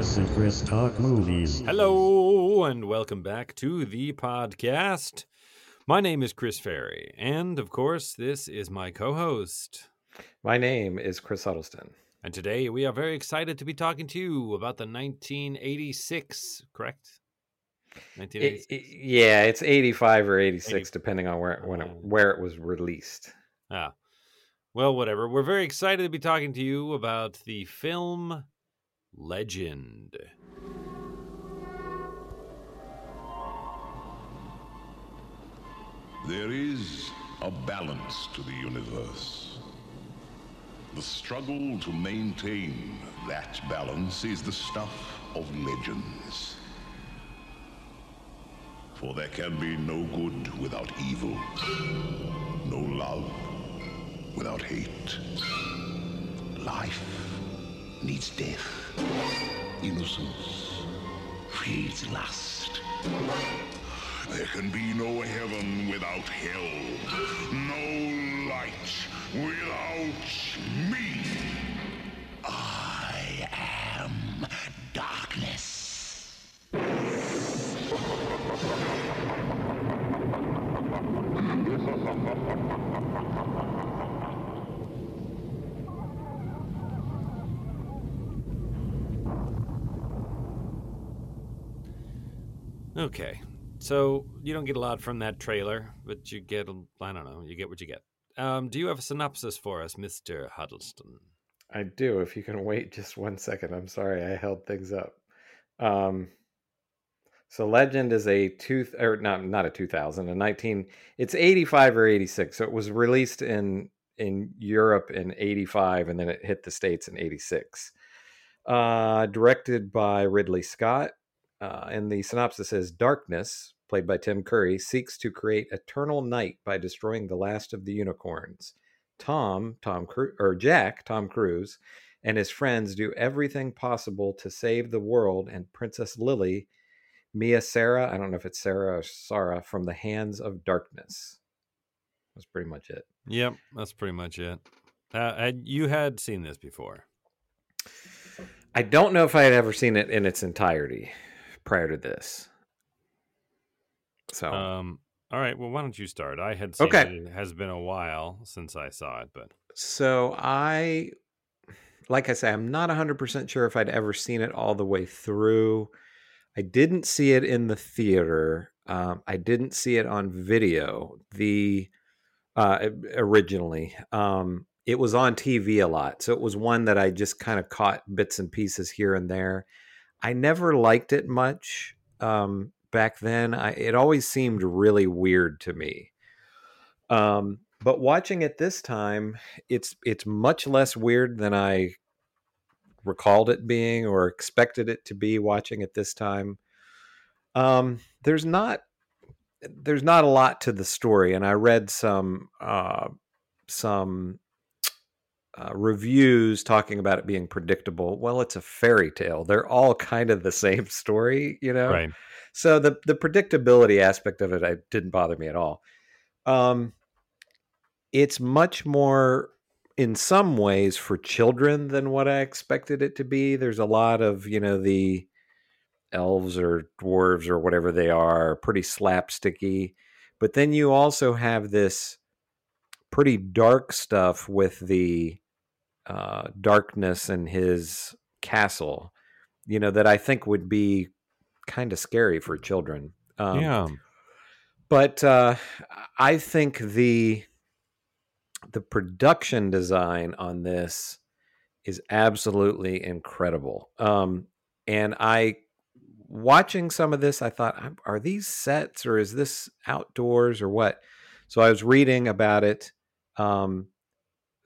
Chris and Chris Talk Movies. Hello, and welcome back to the podcast. My name is Chris Ferry, and of course, this is my co host. My name is Chris Huddleston. And today we are very excited to be talking to you about the 1986, correct? It- 1986. it- yeah, it's 85 or 86, 80 depending on where when it, Oh. where it was released. Ah. Well, whatever. We're very excited to be talking to you about the film Legend. There is a balance to the universe. The struggle to maintain that balance is the stuff of legends. For there can be no good without evil, no love without hate. Life needs death. Innocence feeds lust. There can be no heaven without hell. No light without me. I am darkness. Okay. So you don't get a lot from that trailer, but you get, I don't know, you get what you get. Um, do you have a synopsis for us, Mr. Huddleston? I do. If you can wait just one second, I'm sorry I held things up. Um, so Legend is a two or not not a 2000 a 19 it's 85 or 86 so it was released in in Europe in 85 and then it hit the states in 86 uh directed by Ridley Scott uh, and the synopsis says Darkness played by Tim Curry seeks to create eternal night by destroying the last of the unicorns Tom Tom Cru- or Jack Tom Cruise and his friends do everything possible to save the world and Princess Lily Mia Sara, I don't know if it's Sarah or Sarah, from the hands of darkness. That's pretty much it. Yep, that's pretty much it. Uh, and you had seen this before. I don't know if I had ever seen it in its entirety prior to this. So Um, all right, well, why don't you start? I had seen Okay. it. It has been a while since I saw it, but so I like I say, I'm not 100% sure if I'd ever seen it all the way through. I didn't see it in the theater. Um, I didn't see it on video. The uh, originally, um, it was on TV a lot, so it was one that I just kind of caught bits and pieces here and there. I never liked it much um, back then. I, it always seemed really weird to me. Um, but watching it this time, it's it's much less weird than I recalled it being or expected it to be watching it this time. Um, there's not there's not a lot to the story, and I read some uh, some uh, reviews talking about it being predictable. Well, it's a fairy tale; they're all kind of the same story, you know. right. So the the predictability aspect of it, I didn't bother me at all. Um, it's much more in some ways for children than what I expected it to be. There's a lot of you know the elves or dwarves or whatever they are, pretty slapsticky. But then you also have this pretty dark stuff with the uh, darkness in his castle, you know, that I think would be kind of scary for children. Um, yeah. but uh, I think the the production design on this is absolutely incredible. Um, and I watching some of this, I thought, are these sets or is this outdoors or what? So I was reading about it. Um,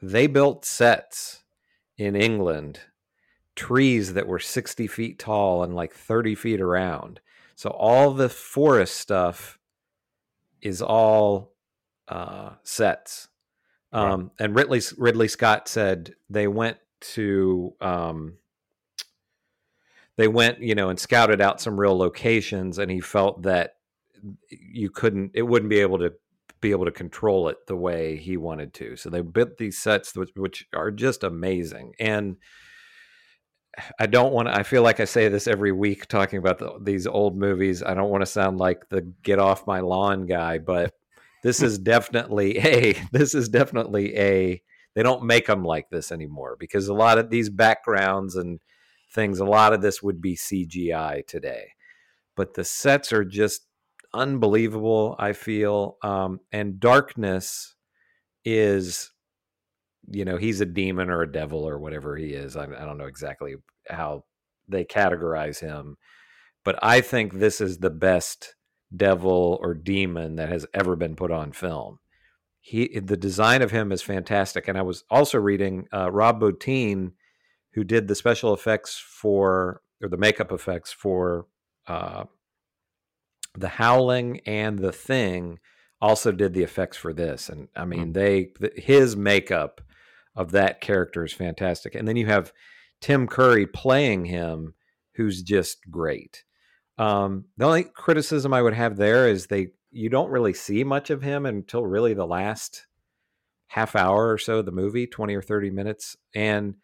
they built sets in England, trees that were 60 feet tall and like 30 feet around. So all the forest stuff is all uh, sets. Right. Um, and Ridley Ridley Scott said they went to um, they went, you know, and scouted out some real locations, and he felt that you couldn't, it wouldn't be able to be able to control it the way he wanted to. So they built these sets, which, which are just amazing. And I don't want to. I feel like I say this every week talking about the, these old movies. I don't want to sound like the get off my lawn guy, but this is definitely a. This is definitely a. They don't make them like this anymore because a lot of these backgrounds and things, a lot of this would be CGI today. But the sets are just unbelievable. I feel, um, and darkness is you know he's a demon or a devil or whatever he is I, I, don't know exactly how they categorize him but i think this is the best devil or demon that has ever been put on film he the design of him is fantastic and i was also reading uh, rob bottin who did the special effects for or the makeup effects for uh, the howling and the thing also did the effects for this and i mean mm. they his makeup of that character is fantastic. And then you have Tim Curry playing him, who's just great. Um, the only criticism I would have there is they you don't really see much of him until really the last half hour or so of the movie, 20 or 30 minutes. And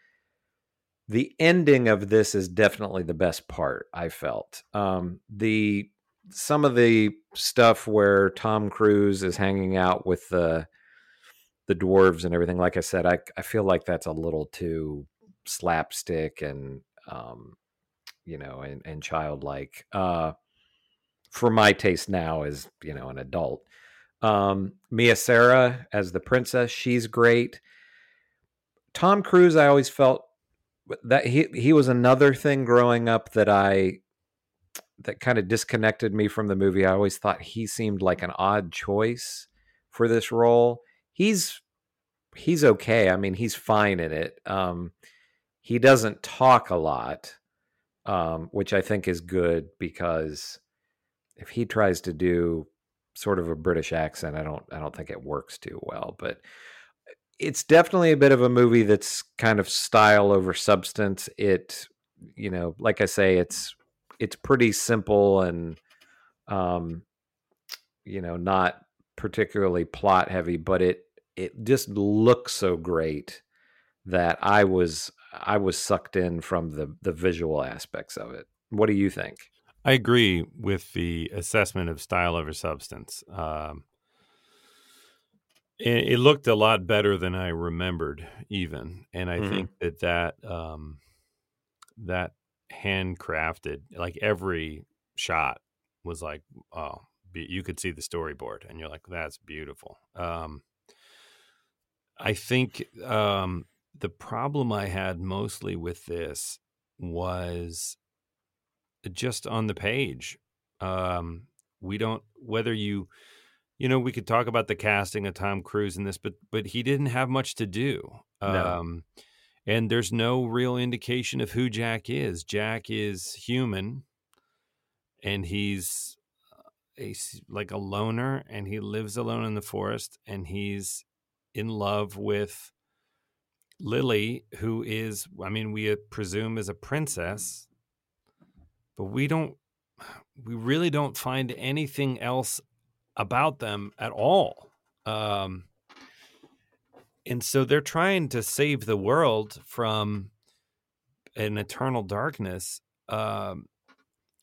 the ending of this is definitely the best part, I felt. Um, the some of the stuff where Tom Cruise is hanging out with the the dwarves and everything. Like I said, I I feel like that's a little too slapstick and um, you know, and, and childlike. Uh, for my taste now as you know an adult. Um, Mia Sara as the princess, she's great. Tom Cruise, I always felt that he he was another thing growing up that I that kind of disconnected me from the movie. I always thought he seemed like an odd choice for this role he's he's okay. I mean, he's fine in it. Um, he doesn't talk a lot, um, which I think is good because if he tries to do sort of a British accent, I don't I don't think it works too well. But it's definitely a bit of a movie that's kind of style over substance. It, you know, like I say, it's it's pretty simple and um, you know, not particularly plot heavy, but it it just looks so great that I was I was sucked in from the the visual aspects of it. What do you think? I agree with the assessment of style over substance. Um, it, it, looked a lot better than I remembered, even, and I mm-hmm. think that that um, that handcrafted, like every shot, was like, oh, you could see the storyboard, and you're like, that's beautiful. Um, I think um, the problem I had mostly with this was just on the page. Um, we don't whether you you know we could talk about the casting of Tom Cruise in this, but but he didn't have much to do. No. Um, and there's no real indication of who Jack is. Jack is human, and he's a, like a loner, and he lives alone in the forest, and he's in love with Lily, who is, I mean, we uh, presume is a princess, but we don't, we really don't find anything else about them at all. Um, and so they're trying to save the world from an eternal darkness, um,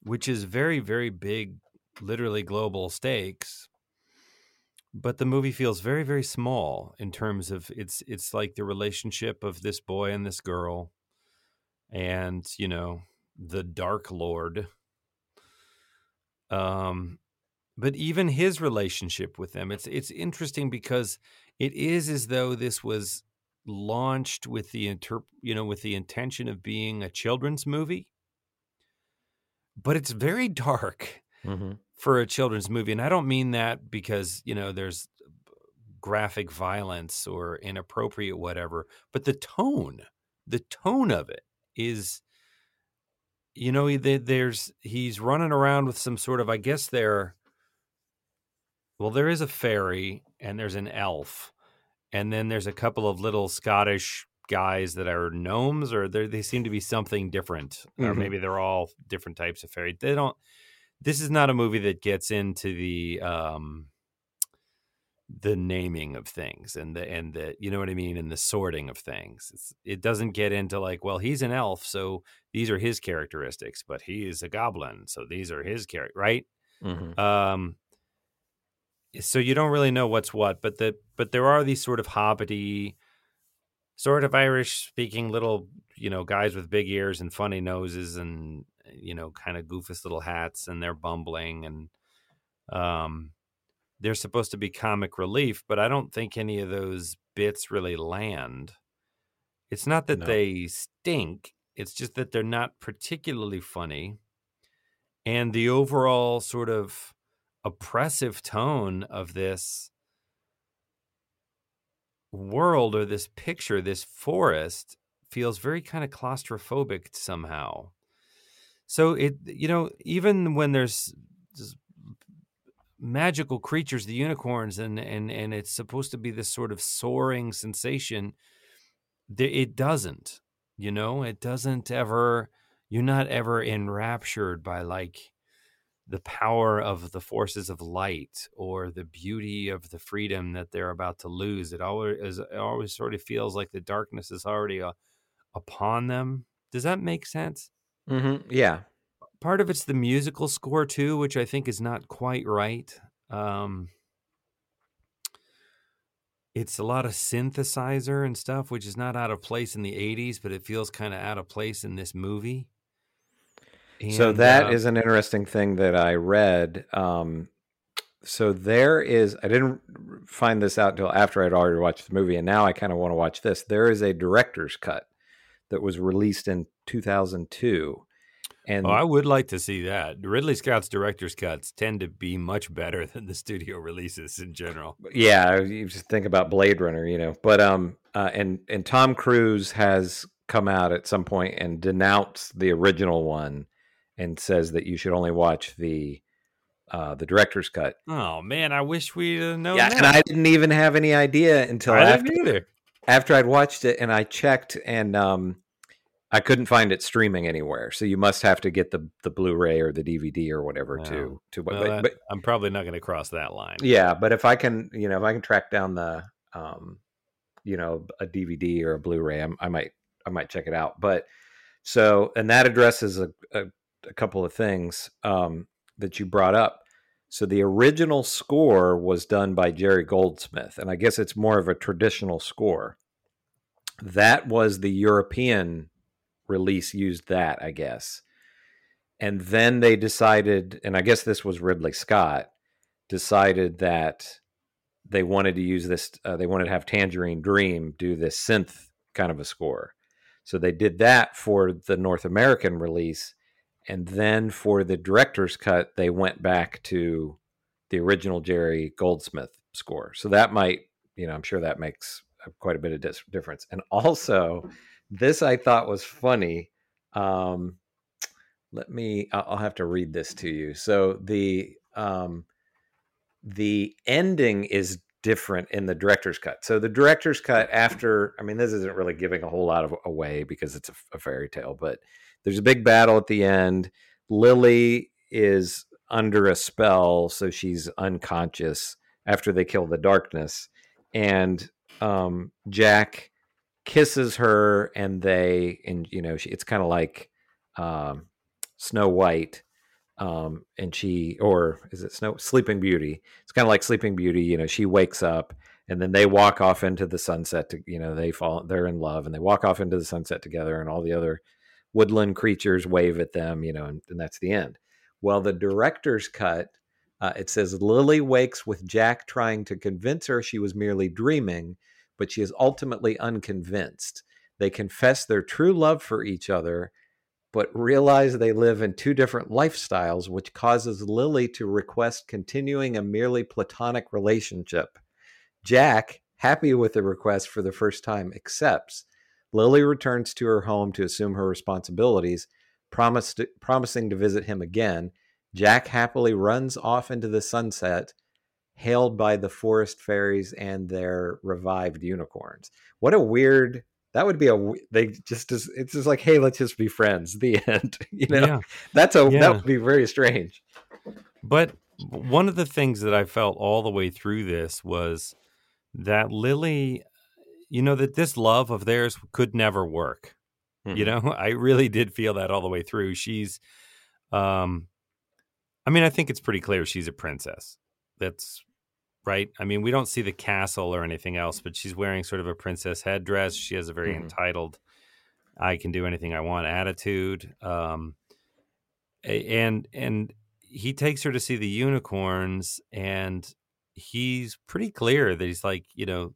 which is very, very big, literally global stakes. But the movie feels very very small in terms of it's it's like the relationship of this boy and this girl and you know the dark lord. Um but even his relationship with them it's it's interesting because it is as though this was launched with the inter you know with the intention of being a children's movie but it's very dark mm-hmm for a children's movie. And I don't mean that because, you know, there's graphic violence or inappropriate whatever, but the tone, the tone of it is you know, there's he's running around with some sort of I guess there well there is a fairy and there's an elf and then there's a couple of little Scottish guys that are gnomes or they seem to be something different mm-hmm. or maybe they're all different types of fairy. They don't this is not a movie that gets into the um the naming of things and the and the you know what I mean and the sorting of things. It's, it doesn't get into like, well, he's an elf, so these are his characteristics, but he is a goblin, so these are his character, right? Mhm. Um, so you don't really know what's what, but the but there are these sort of hobbity, sort of Irish speaking little you know guys with big ears and funny noses and you know kind of goofus little hats and they're bumbling and um they're supposed to be comic relief, but I don't think any of those bits really land. It's not that No. they stink, it's just that they're not particularly funny. And the overall sort of oppressive tone of this world or this picture, this forest, feels very kind of claustrophobic somehow. So it, you know, even when there's magical creatures, the unicorns, and and and it's supposed to be this sort of soaring sensation, it doesn't. You know, it doesn't ever. You're not ever enraptured by like the power of the forces of light or the beauty of the freedom that they're about to lose. It always it always sort of feels like the darkness is already uh, upon them. Does that make sense? Mhm. Yeah. Part of it's the musical score too, which I think is not quite right. Um, it's a lot of synthesizer and stuff, which is not out of place in the '80s, but it feels kind of out of place in this movie. So that is uh, an interesting thing that I read. Um, so there is, I didn't find this out until after I'd already watched the movie, and now I kind of want to watch this. There is a director's cut that was released in 2002. And Oh, I would like to see that. Ridley Scott's director's cuts tend to be much better than the studio releases in general. yeah, you just think about Blade Runner, you know. But um, uh, and and Tom Cruise has come out at some point and denounced the original one, and says that you should only watch the uh, the director's cut. Oh man, I wish we'd have known yeah, that. and I didn't even have any idea until I after didn't either. after I'd watched it, and I checked, and um, I couldn't find it streaming anywhere. So you must have to get the the Blu-ray or the DVD or whatever to to. Well, but, that- but I'm probably not going to cross that line. yeah, but if I can, you know, if I can track down the, um, you know, a DVD or a Blu-ray, I'm, I might, I might check it out. But so, and that addresses a, a, a couple of things um, that you brought up. So the original score was done by Jerry Goldsmith, and I guess it's more of a traditional score. That was the European release used that, I guess. And then they decided, and I guess this was Ridley Scott, decided that they wanted to use this uh, they wanted to have tangerine dream do this synth kind of a score so they did that for the north american release and then for the director's cut they went back to the original jerry goldsmith score. So that might you know i'm sure that makes quite a bit of dis- difference. And also this i thought was funny um let me i'll I'll have to read this to you. So the um the ending is different in the director's cut. So the director's cut after, I mean, this isn't really giving a whole lot of away because it's a, a fairy tale, but there's a big battle at the end. Lily is under a spell, so she's unconscious after they kill the darkness, and um, Jack kisses her, and they, and you know, she, it's kind of like um, Snow White um and she or is it snow sleeping beauty it's kind of like sleeping beauty you know she wakes up and then they walk off into the sunset to, you know they fall they're in love and they walk off into the sunset together and all the other woodland creatures wave at them you know and, and that's the end well the director's cut uh, it says lily wakes with jack trying to convince her she was merely dreaming but she is ultimately unconvinced they confess their true love for each other but realize they live in two different lifestyles, which causes Lily to request continuing a merely platonic relationship. Jack, happy with the request for the first time, accepts. Lily returns to her home to assume her responsibilities, promised, promising to visit him again. Jack happily runs off into the sunset, hailed by the forest fairies and their revived unicorns. What a weird that would be a they just just- it's just like hey let's just be friends the end you know Yeah. that's a Yeah. that would be very strange But one of the things that I felt all the way through this was that Lily, you know, that this love of theirs could never work. You Mhm. know, I really did feel that all the way through. She's, um, I mean, I think it's pretty clear she's a princess. That's right. I mean, we don't see the castle or anything else, but she's wearing sort of a princess headdress. She has a very Mhm. entitled, I can do anything I want attitude. Um, and and he takes her to see the unicorns, and he's pretty clear that he's like, you know,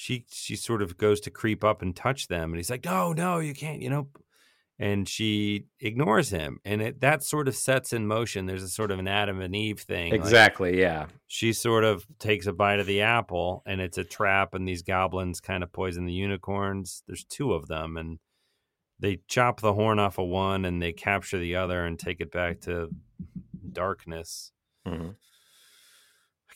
she she sort of goes to creep up and touch them, and he's like, no, no, you can't, you know. And she ignores him, and it that sort of sets in motion. There's a sort of an Adam and Eve thing. like, Exactly. Yeah. she sort of takes a bite of the apple and it's a trap and these goblins kind of poison the unicorns there's two of them and they chop the horn off of one and they capture the other and take it back to darkness Mhm.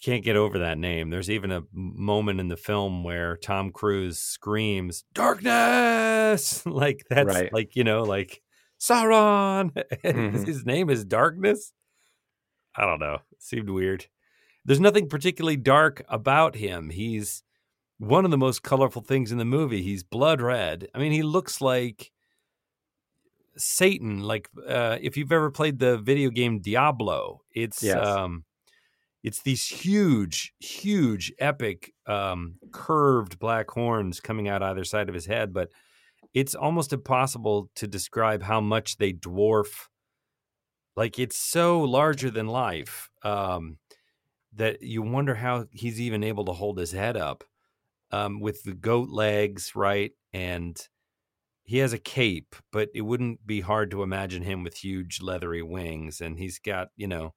Can't get over that name there's even a moment in the film where tom cruise screams darkness like that's Right. like you know like sauron Mhm. his name is darkness i don't know it seemed weird there's nothing particularly dark about him. He's one of the most colorful things in the movie. He's blood red. I mean, he looks like Satan. Like uh, if you've ever played the video game Diablo, it's Yes. um, it's these huge, huge, epic, um, curved black horns coming out either side of his head. But it's almost impossible to describe how much they dwarf. Like it's so larger than life. Um, that you wonder how he's even able to hold his head up um, with the goat legs, right? And he has a cape, but it wouldn't be hard to imagine him with huge leathery wings. And he's got, you know,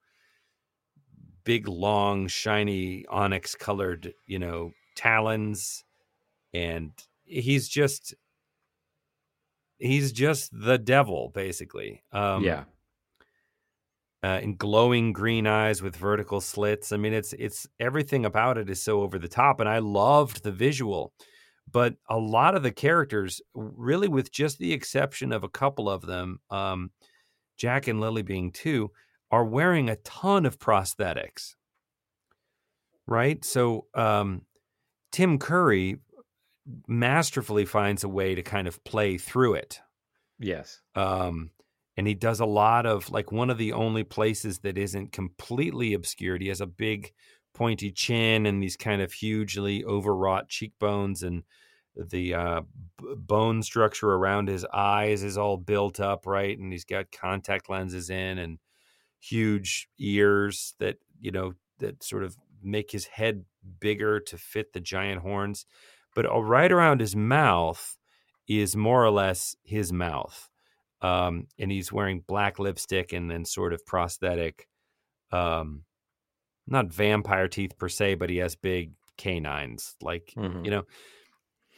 big, long, shiny onyx colored, you know, talons. And he's just, he's just the devil, basically. Um, yeah. uh, and glowing green eyes with vertical slits. I mean, it's it's everything about it is so over the top, and I loved the visual. But a lot of the characters, really, with just the exception of a couple of them, um, Jack and Lily being two, are wearing a ton of prosthetics. Right, so um, Tim Curry masterfully finds a way to kind of play through it Yes. um, and he does a lot of like one of the only places that isn't completely obscured. He has a big pointy chin and these kind of hugely overwrought cheekbones, and the uh, b- bone structure around his eyes is all built up, right? And he's got contact lenses in and huge ears that you know that sort of make his head bigger to fit the giant horns. But uh, right around his mouth is more or less his mouth um, and he's wearing black lipstick and then sort of prosthetic, um, not vampire teeth per se, but he has big canines, like Mhm. you know.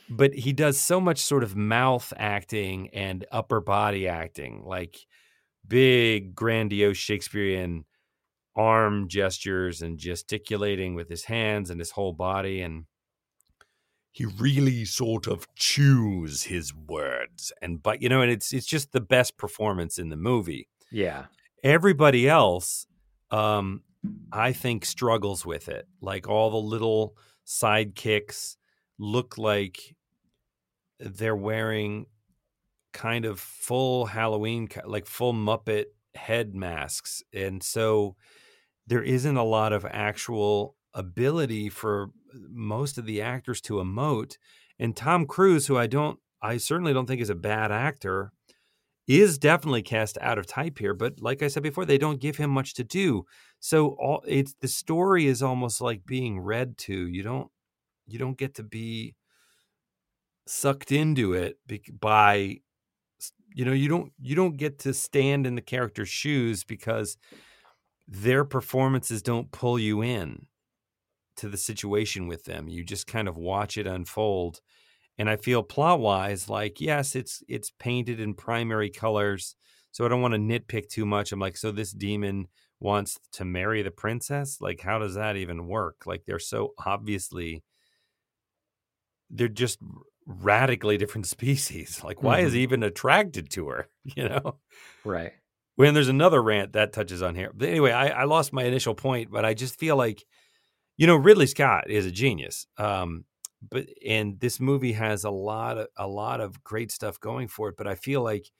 But he does so much sort of mouth acting and upper body acting, like big, grandiose Shakespearean arm gestures and gesticulating with his hands and his whole body and he really sort of chews his words and but you know and it's it's just the best performance in the movie Yeah. everybody else um i think struggles with it like all the little sidekicks look like they're wearing kind of full halloween like full muppet head masks and so there isn't a lot of actual ability for most of the actors to emote and tom cruise who i don't i certainly don't think is a bad actor is definitely cast out of type here but like i said before they don't give him much to do. So all it's the story is almost like being read to you don't you don't get to be sucked into it by you know you don't you don't get to stand in the character's shoes because their performances don't pull you in to the situation with them. You just kind of watch it unfold. And i feel plot wise like yes it's it's painted in primary colors so i don't want to nitpick too much. I'm like so this demon wants to marry the princess? Like how does that even work? Like they're so obviously they're just radically different species like why is he even attracted to her you know Right. when there's another rant that touches on here. But anyway, I, I lost my initial point, but I just feel like, you know, Ridley Scott is a genius. Um, but and this movie has a lot of a lot of great stuff going for it. But I feel like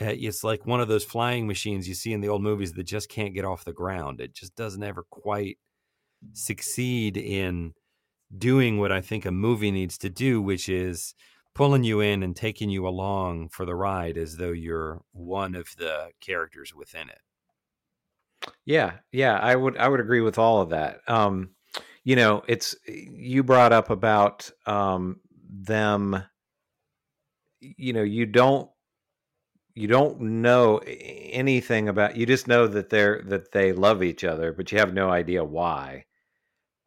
uh, it's like one of those flying machines you see in the old movies that just can't get off the ground. It just doesn't ever quite succeed in doing what I think a movie needs to do, which is pulling you in and taking you along for the ride as though you're one of the characters within it. Yeah, yeah, I would I would agree with all of that. Um, you know, it's you brought up about um, them. You know, you don't you don't know anything about. You just know that they're that they love each other, but you have no idea why.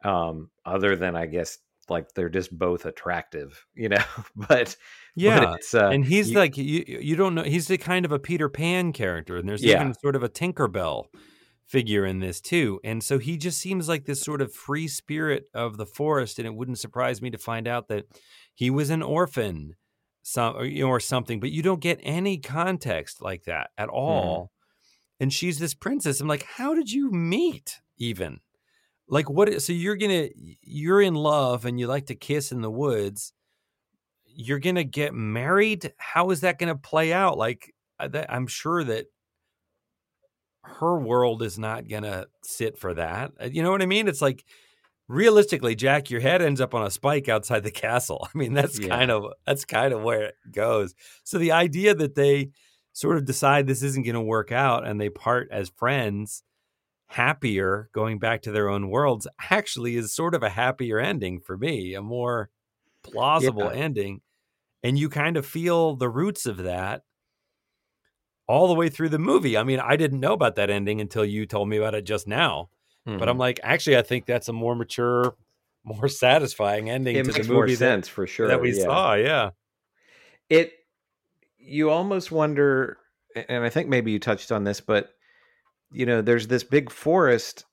Um, other than I guess like they're just both attractive, you know. but yeah, but uh, and he's you, like you. You don't know. He's the kind of a Peter Pan character, and there's yeah. even sort of a Tinkerbell figure in this too. And so he just seems like this sort of free spirit of the forest. And it wouldn't surprise me to find out that he was an orphan, some or, you know, or something. But you don't get any context like that at mm-hmm. all. Mm. And she's this princess. I'm like, how did you meet even? Like what so you're gonna you're in love and you like to kiss in the woods. You're gonna get married? How is that gonna play out? Like i'm sure that her world is not gonna sit for that uh, you know what i mean? It's like realistically jack your head ends up on a spike outside the castle. I mean that's yeah. kind of that's kind of where it goes. So the idea that they sort of decide this isn't going to work out and they part as friends happier going back to their own worlds actually is sort of a happier ending for me, a more plausible yeah. ending. And you kind of feel the roots of that all the way through the movie. I mean, I didn't know about that ending until you told me about it just now. Mm-hmm. But I'm mm-hmm. like, actually, I think that's a more mature, more satisfying ending it to makes the movie more sense that, for sure that we yeah. saw. Yeah, it. You almost wonder, and I think maybe you touched on this, but you know, there's this big forest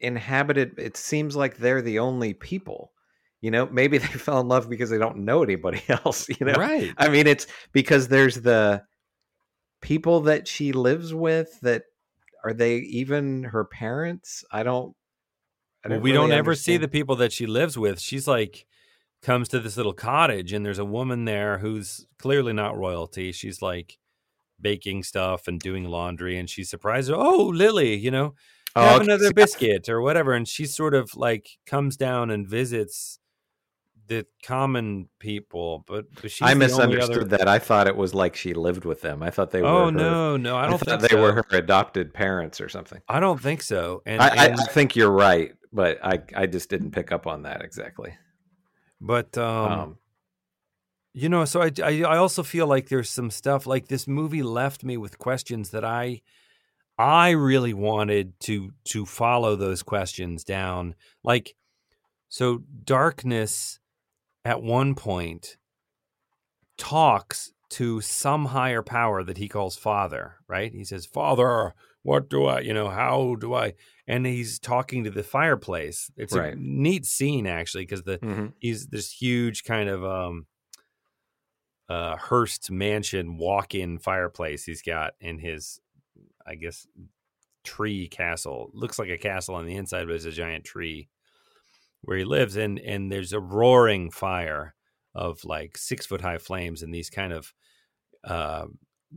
inhabited. It seems like they're the only people. You know, maybe they fell in love because they don't know anybody else. You know, right? I mean, it's because there's the people that she lives with that are they even her parents? I don't. I well, we really don't understand. ever see the people that she lives with. She's like comes to this little cottage and there's a woman there who's clearly not royalty. She's like baking stuff and doing laundry and she's surprised oh lily you know oh, have okay. another biscuit or whatever and she sort of like comes down and visits the common people but, but i misunderstood other... that i thought it was like she lived with them i thought they were oh her... no no i don't I think they so. were her adopted parents or something i don't think so and I, and... I, think you're right but i i just didn't pick up on that exactly but um, um you know, so I, I, I also feel like there's some stuff like this movie left me with questions that I I really wanted to to follow those questions down. Like so darkness at one point talks to some higher power that he calls father, right? He says, "Father, what do I, you know, how do I?" And he's talking to the fireplace. It's right. a neat scene actually because the mm-hmm. he's this huge kind of um uh, Hearst mansion walk-in fireplace he's got in his, I guess, tree castle. Looks like a castle on the inside, but it's a giant tree where he lives. And and there's a roaring fire of like six foot high flames and these kind of uh,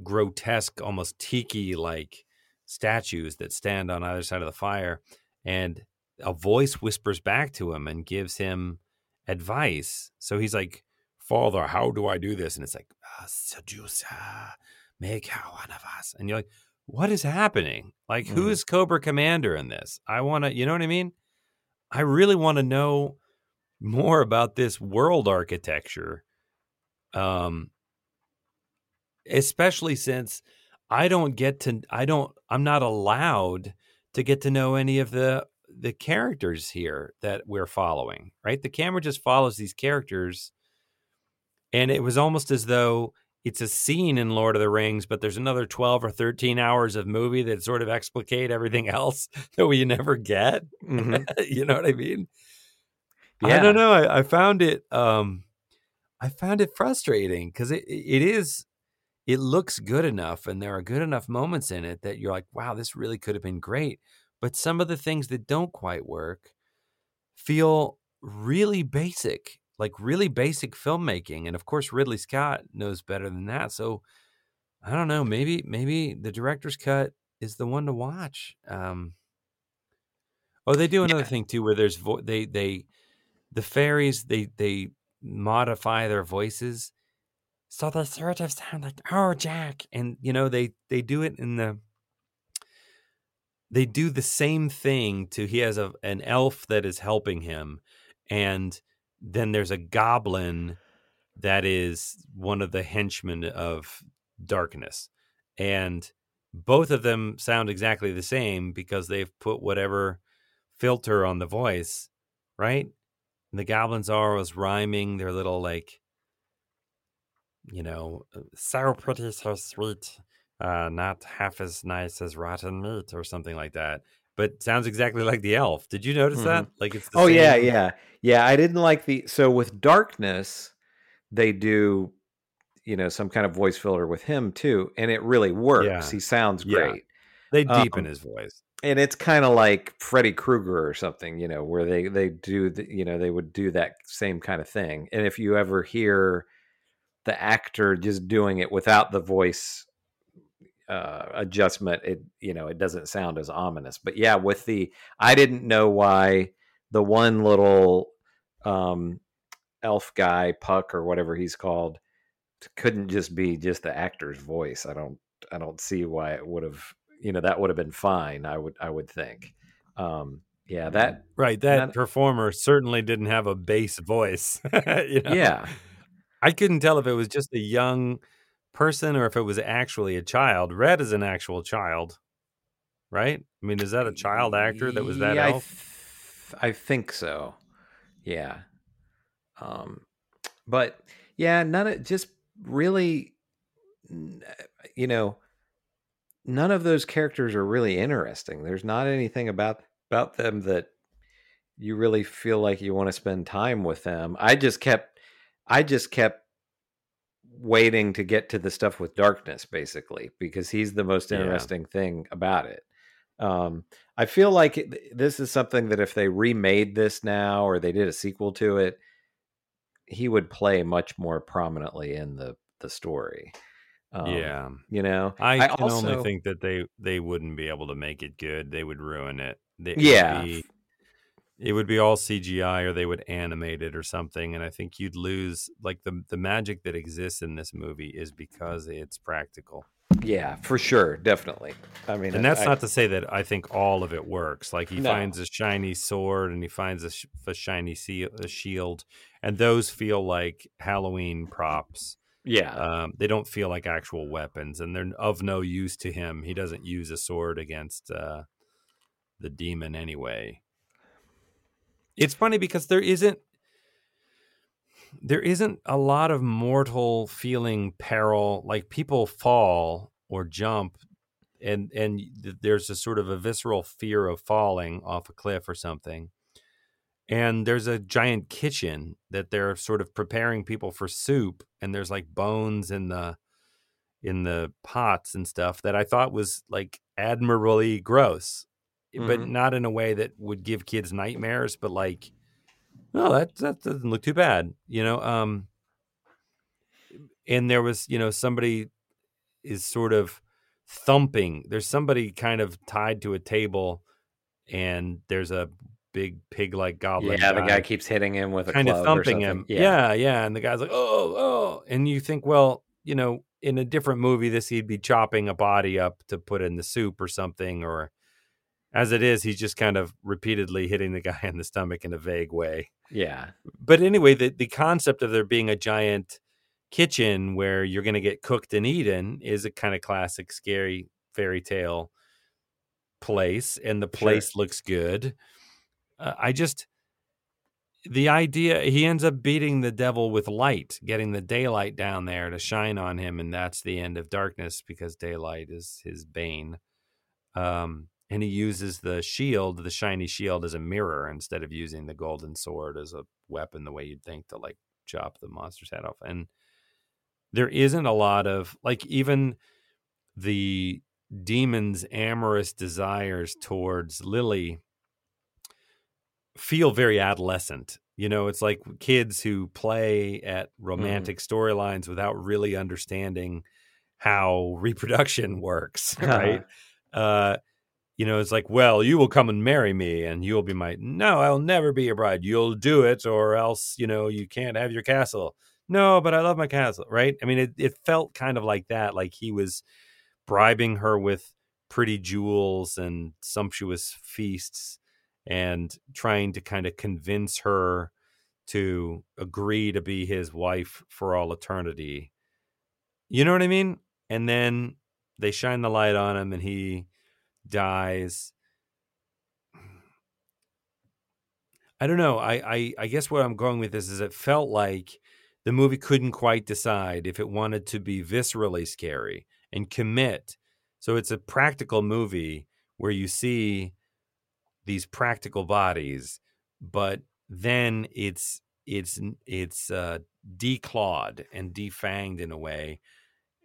grotesque, almost tiki like statues that stand on either side of the fire. And a voice whispers back to him and gives him advice. So he's like Father, how do I do this? And it's like, ah, seduce, make her one of us. And you're like, what is happening? Like, mm. who's Cobra Commander in this? I want to, you know what I mean? I really want to know more about this world architecture. Um, especially since I don't get to, I don't, I'm not allowed to get to know any of the the characters here that we're following. Right, the camera just follows these characters and it was almost as though it's a scene in Lord of the Rings, but there's another 12 or 13 hours of movie that sort of explicate everything else that we never get. Mm-hmm. you know what I mean? Yeah. I don't know. I, I found it um I found it frustrating because it it is it looks good enough and there are good enough moments in it that you're like, wow, this really could have been great. But some of the things that don't quite work feel really basic, like really basic filmmaking. And of course, Ridley Scott knows better than that. So I don't know. Maybe maybe the director's cut is the one to watch. Um, oh, they do another Yeah. thing too, where there's vo- they they the fairies they they modify their voices so they sort of sound like oh Jack, and you know they they do it in the they do the same thing to he has a an elf that is helping him and then there's a goblin that is one of the henchmen of darkness and both of them sound exactly the same because they've put whatever filter on the voice right and the goblins are always rhyming their little like you know uh, so pretty so sweet uh, not half as nice as rotten meat or something like that. But sounds exactly like the elf. Did you notice that? Like it's the Oh yeah, same- yeah, yeah. I didn't like the so with darkness, they do, you know, some kind of voice filler with him too, and it really works. Yeah. He sounds Yeah. great, They deepen Um, his voice. and it's kind of like Freddy Krueger or something, you know, where they they do, the, you know, they would do that same kind of thing. And if you ever hear the actor just doing it without the voice uh, adjustment, it you know it doesn't sound as ominous. But yeah, with the I didn't know why the one little um, elf guy Puck or whatever he's called couldn't just be just the actor's voice. I don't I don't see why it would have you know that would have been fine. I would I would think. Um, yeah, that Right. That not- performer certainly didn't have a bass voice. you know? yeah I couldn't tell if it was just a young person or if it was actually a child. Red is an actual child, right? I mean, is that a child actor that was that Yeah, I, th- I think so. Yeah. Um, but yeah, none of just really, you know, none of those characters are really interesting. There's not anything about about them that you really feel like you want to spend time with them. I just kept, I just kept waiting to get to the stuff with darkness basically because he's the most Yeah. interesting thing about it um i feel like it, this is something that if they remade this now or they did a sequel to it he would play much more prominently in the the story um, yeah. you know I, can also- only think that they they wouldn't be able to make it good. They would ruin it. They, Yeah. be- it would be all CGI or they would animate it or something, and I think you'd lose like the the magic that exists in this movie is because it's practical. yeah for sure definitely i mean And that's I- not to say that I think all of it works. Like he No. finds a shiny sword and he finds a, sh- a shiny sea- a shield, and those feel like Halloween props. yeah Um, they don't feel like actual weapons, and they're of no use to him. He doesn't use a sword against uh, the demon anyway. It's funny because there isn't there isn't a lot of mortal feeling peril. Like people fall or jump, and and there's a sort of a visceral fear of falling off a cliff or something. And there's a giant kitchen that they're sort of preparing people for soup, and there's like bones in the in the pots and stuff that I thought was like admirably gross, but Mhm. not in a way that would give kids nightmares, but like, no, that that doesn't look too bad, you know. Um, and there was, you know, somebody is sort of thumping. There's somebody kind of tied to a table, and there's a big pig-like goblin. yeah the guy keeps hitting him with a kind of thumping him. Yeah. yeah, And the guy's like, oh, oh. And you think, well, you know, in a different movie, this he'd be chopping a body up to put in the soup or something. Or as it is, he's just kind of repeatedly hitting the guy in the stomach in a vague way. yeah But anyway, the, the concept of there being a giant kitchen where you're going to get cooked and eaten is a kind of classic scary fairy tale place. And the Sure. place looks good. Uh, I just the idea he ends up beating the devil with light, getting the daylight down there to shine on him, and that's the end of darkness because daylight is his bane. Um, and he uses the shield, the shiny shield, as a mirror instead of using the golden sword as a weapon, the way you'd think to like chop the monster's head off. And there isn't a lot of like even the demon's amorous desires towards Lily feel very adolescent. You know, it's like kids who play at romantic mm. storylines without really understanding how reproduction works, right? uh, you know, it's like, well, you will come and marry me, and you'll be my. No, I'll never be your bride. You'll do it, or else, you know, you can't have your castle. No, but I love my castle, right? I mean, it it felt kind of like that, like he was bribing her with pretty jewels and sumptuous feasts, and trying to kind of convince her to agree to be his wife for all eternity. You know what I mean? And then they shine the light on him, and he dies. I don't know. I, I, I guess where I'm going with this is it felt like the movie couldn't quite decide if it wanted to be viscerally scary and commit. So it's a practical movie where you see these practical bodies, but then it's it's it's uh, declawed and defanged in a way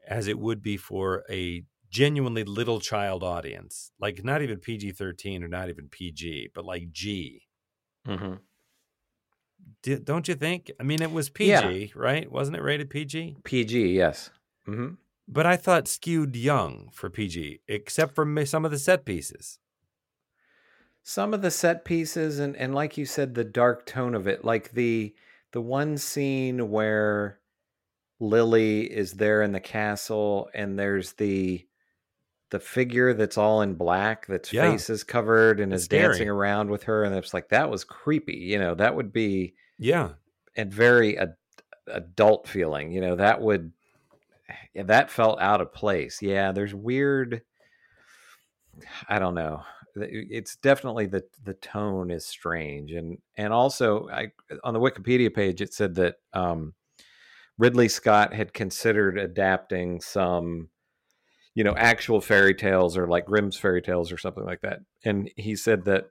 as it would be for a genuinely little child audience, like not even PG 13 or not even PG, but like G. Mm-hmm. don't you think? I mean, it was PG, yeah. right? Wasn't it rated PG? PG, yes. Mm-hmm. But I thought skewed young for PG, except for some of the set pieces. Some of the set pieces, and and like you said, the dark tone of it, like the the one scene where Lily is there in the castle, and there's the the figure that's all in black, that's yeah. face is covered and it's is scary. dancing around with her, and it's like that was creepy. You know, that would be yeah, and very ad- adult feeling. You know, that would yeah, that felt out of place. Yeah, there's weird. I don't know. It's definitely the the tone is strange, and and also I on the Wikipedia page it said that um, Ridley Scott had considered adapting some you know, actual fairy tales or like Grimm's fairy tales or something like that. And he said that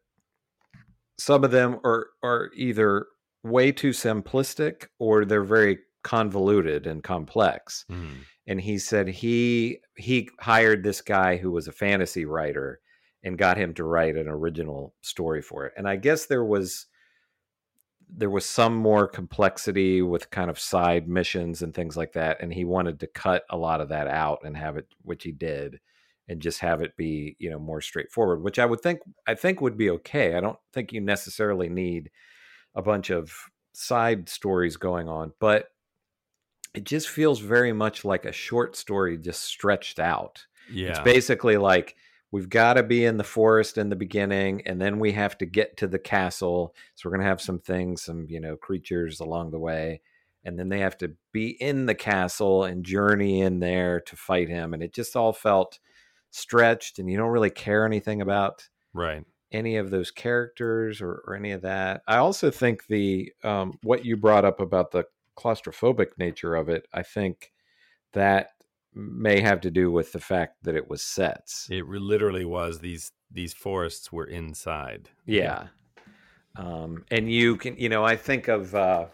some of them are are either way too simplistic or they're very convoluted and complex. Mm. And he said he he hired this guy who was a fantasy writer and got him to write an original story for it. And I guess there was there was some more complexity with kind of side missions and things like that and he wanted to cut a lot of that out and have it which he did and just have it be you know more straightforward which i would think i think would be okay. I don't think you necessarily need a bunch of side stories going on but it just feels very much like a short story just stretched out. Yeah. it's basically like we've got to be in the forest in the beginning and then we have to get to the castle so we're going to have some things some you know creatures along the way and then they have to be in the castle and journey in there to fight him and it just all felt stretched and you don't really care anything about right. any of those characters or, or any of that. I also think the um, what you brought up about the claustrophobic nature of it i think that may have to do with the fact that it was sets. It literally was these these forests were inside. Yeah. Um, and you can, you know, I think of uh,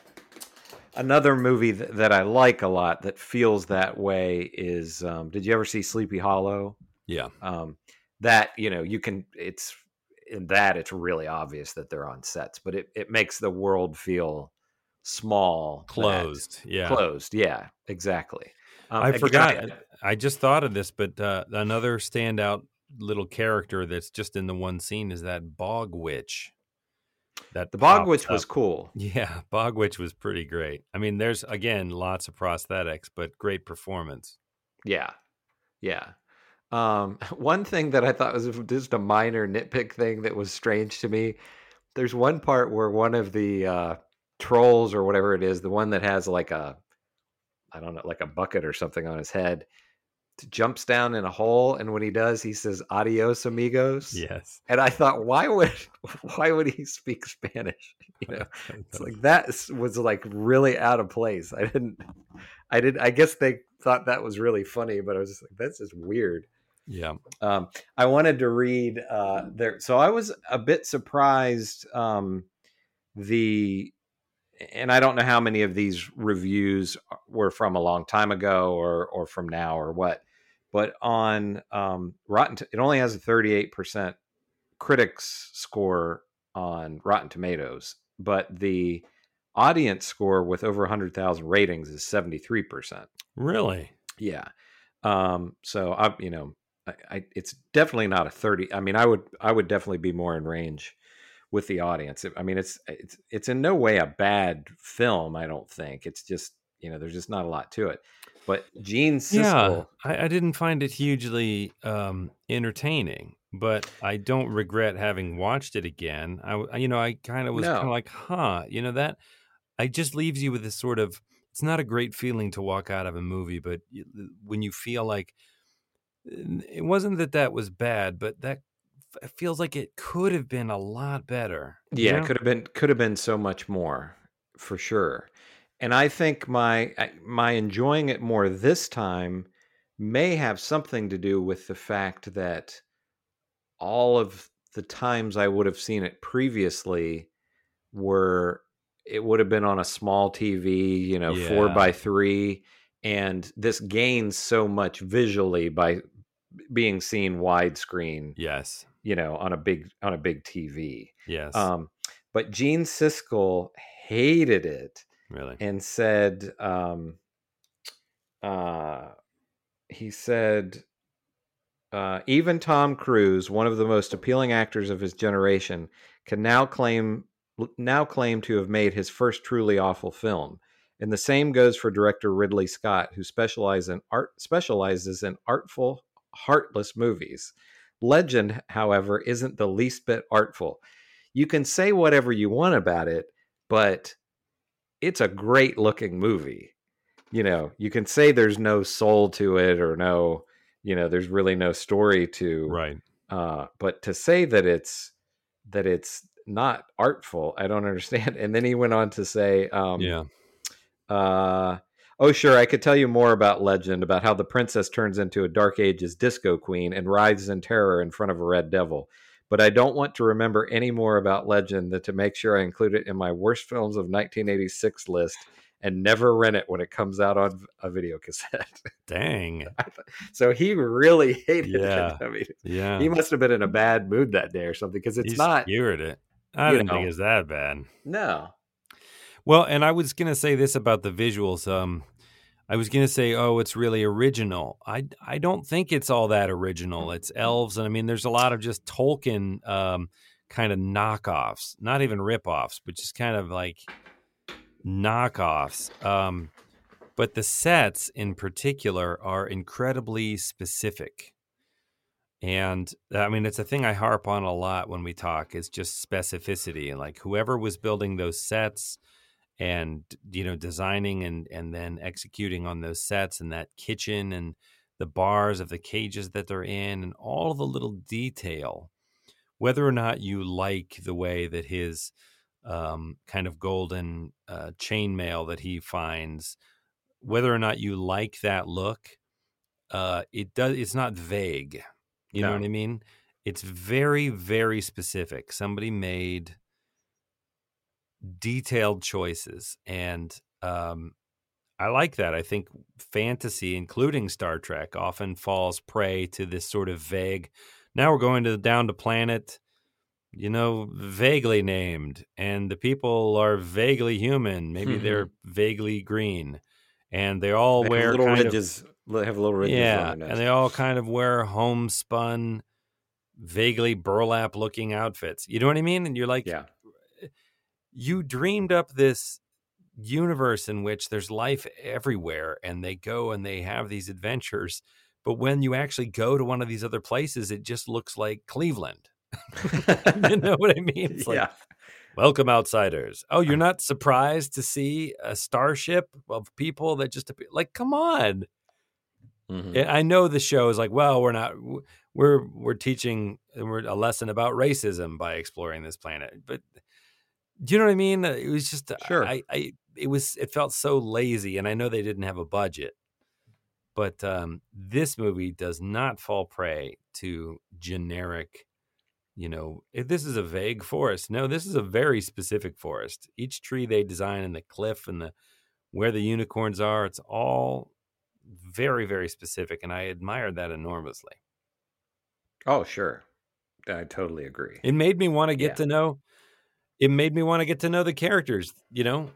another movie th- that I like a lot that feels that way is um, did you ever see Sleepy Hollow? Yeah. Um, that, you know, you can, it's in that it's really obvious that they're on sets, but it, it makes the world feel small, closed. That, yeah. Closed. Yeah, exactly. Um, I forgot. I just thought of this, but uh, another standout little character that's just in the one scene is that bog witch. That the bog witch up. was cool. Yeah, bog witch was pretty great. I mean, there's again lots of prosthetics, but great performance. Yeah, yeah. Um, one thing that I thought was just a minor nitpick thing that was strange to me. There's one part where one of the uh, trolls or whatever it is, the one that has like a I don't know, like a bucket or something on his head, jumps down in a hole, and when he does, he says "Adios, amigos." Yes. And I thought, why would why would he speak Spanish? You know, it's like that was like really out of place. I didn't, I did. I guess they thought that was really funny, but I was just like, that's just weird. Yeah. Um, I wanted to read uh, there, so I was a bit surprised. Um, the and I don't know how many of these reviews were from a long time ago or or from now or what, but on um, Rotten, it only has a 38 percent critics score on Rotten Tomatoes, but the audience score with over 100,000 ratings is 73%. Really? Yeah. Um, so I, you know, I, I, it's definitely not a 30. I mean, I would, I would definitely be more in range with the audience. I mean, it's, it's, it's in no way a bad film. I don't think it's just, you know, there's just not a lot to it. But Gene Siskel, yeah, I, I didn't find it hugely um, entertaining but I don't regret having watched it again. I, you know, I kind of was No. kind of like, huh, you know that. I just leaves you with this sort of. It's not a great feeling to walk out of a movie, but when you feel like it wasn't that that was bad, but that f- feels like it could have been a lot better. you yeah, know? it could have been, could have been so much more for sure. And I think my, my enjoying it more this time may have something to do with the fact that all of the times I would have seen it previously were it would have been on a small TV, you know, four by three, and this gains so much visually by being seen widescreen, Yes, you know, on a big on a big TV. yes, Um, but Gene Siskel hated it really. and said, um, uh, he said, uh, even Tom Cruise, one of the most appealing actors of his generation, can now claim now claim to have made his first truly awful film. And the same goes for director Ridley Scott, who specializes in art specializes in artful, heartless movies. Legend, however, isn't the least bit artful. You can say whatever you want about it, but it's a great looking movie. You know, you can say there's no soul to it or no, you know, there's really no story to Right. uh but to say that it's that it's not artful, I don't understand. And then he went on to say um yeah. uh oh sure, I could tell you more about legend about how the princess turns into a dark ages disco queen and writhes in terror in front of a red devil. But I don't want to remember any more about legend than to make sure I include it in my worst films of 1986 list and never rent it when it comes out on a video cassette. Dang. so he really hated Yeah. it. I mean, Yeah. he must have been in a bad mood that day or something because it's He not. skewered it. I you didn't think know. it was that bad. No. Well, and I was going to say this about the visuals. Um, I was going to say, oh, it's really original. I, I don't think it's all that original. It's elves, and I mean, there's a lot of just Tolkien um, kind of knockoffs, not even ripoffs, but just kind of like knockoffs. Um, but the sets in particular are incredibly specific. And I mean, it's a thing I harp on a lot when we talk is just specificity. And like whoever was building those sets and, you know, designing and, and then executing on those sets and that kitchen and the bars of the cages that they're in and all the little detail, whether or not you like the way that his um, kind of golden uh, chainmail that he finds, whether or not you like that look, uh, it does. It's not vague. You know what I mean? It's very, very specific. Somebody made detailed choices, and um, I like that. I think fantasy, including Star Trek, often falls prey to this sort of vague. Now we're going to down to planet, you know, vaguely named, and the people are vaguely human. Maybe Mhm. they're vaguely green, and they all They wear little kind of- ridges. Have little ridges yeah, on their and they all kind of wear homespun, vaguely burlap looking outfits. You know what I mean? And you're like, yeah. You dreamed up this universe in which there's life everywhere and they go and they have these adventures. But when you actually go to one of these other places, it just looks like Cleveland. you know what I mean? It's like, yeah. welcome outsiders. Oh, you're not surprised to see a starship of people that just appear? Like, come on. Mhm. I know the show is like, well, we're not, we're we're teaching we're a lesson about racism by exploring this planet, but do you know what I mean? Uh, it was just, uh, Sure. I, I, it was, it felt so lazy, and I know they didn't have a budget, but um, this movie does not fall prey to generic you know, if this is a vague forest. No, this is a very specific forest. Each tree they design and the cliff and the where the unicorns are, it's all very, very specific. And I admired that enormously. Oh, sure. I totally agree. It made me want to get Yeah. to know it made me want to get to know the characters, you know?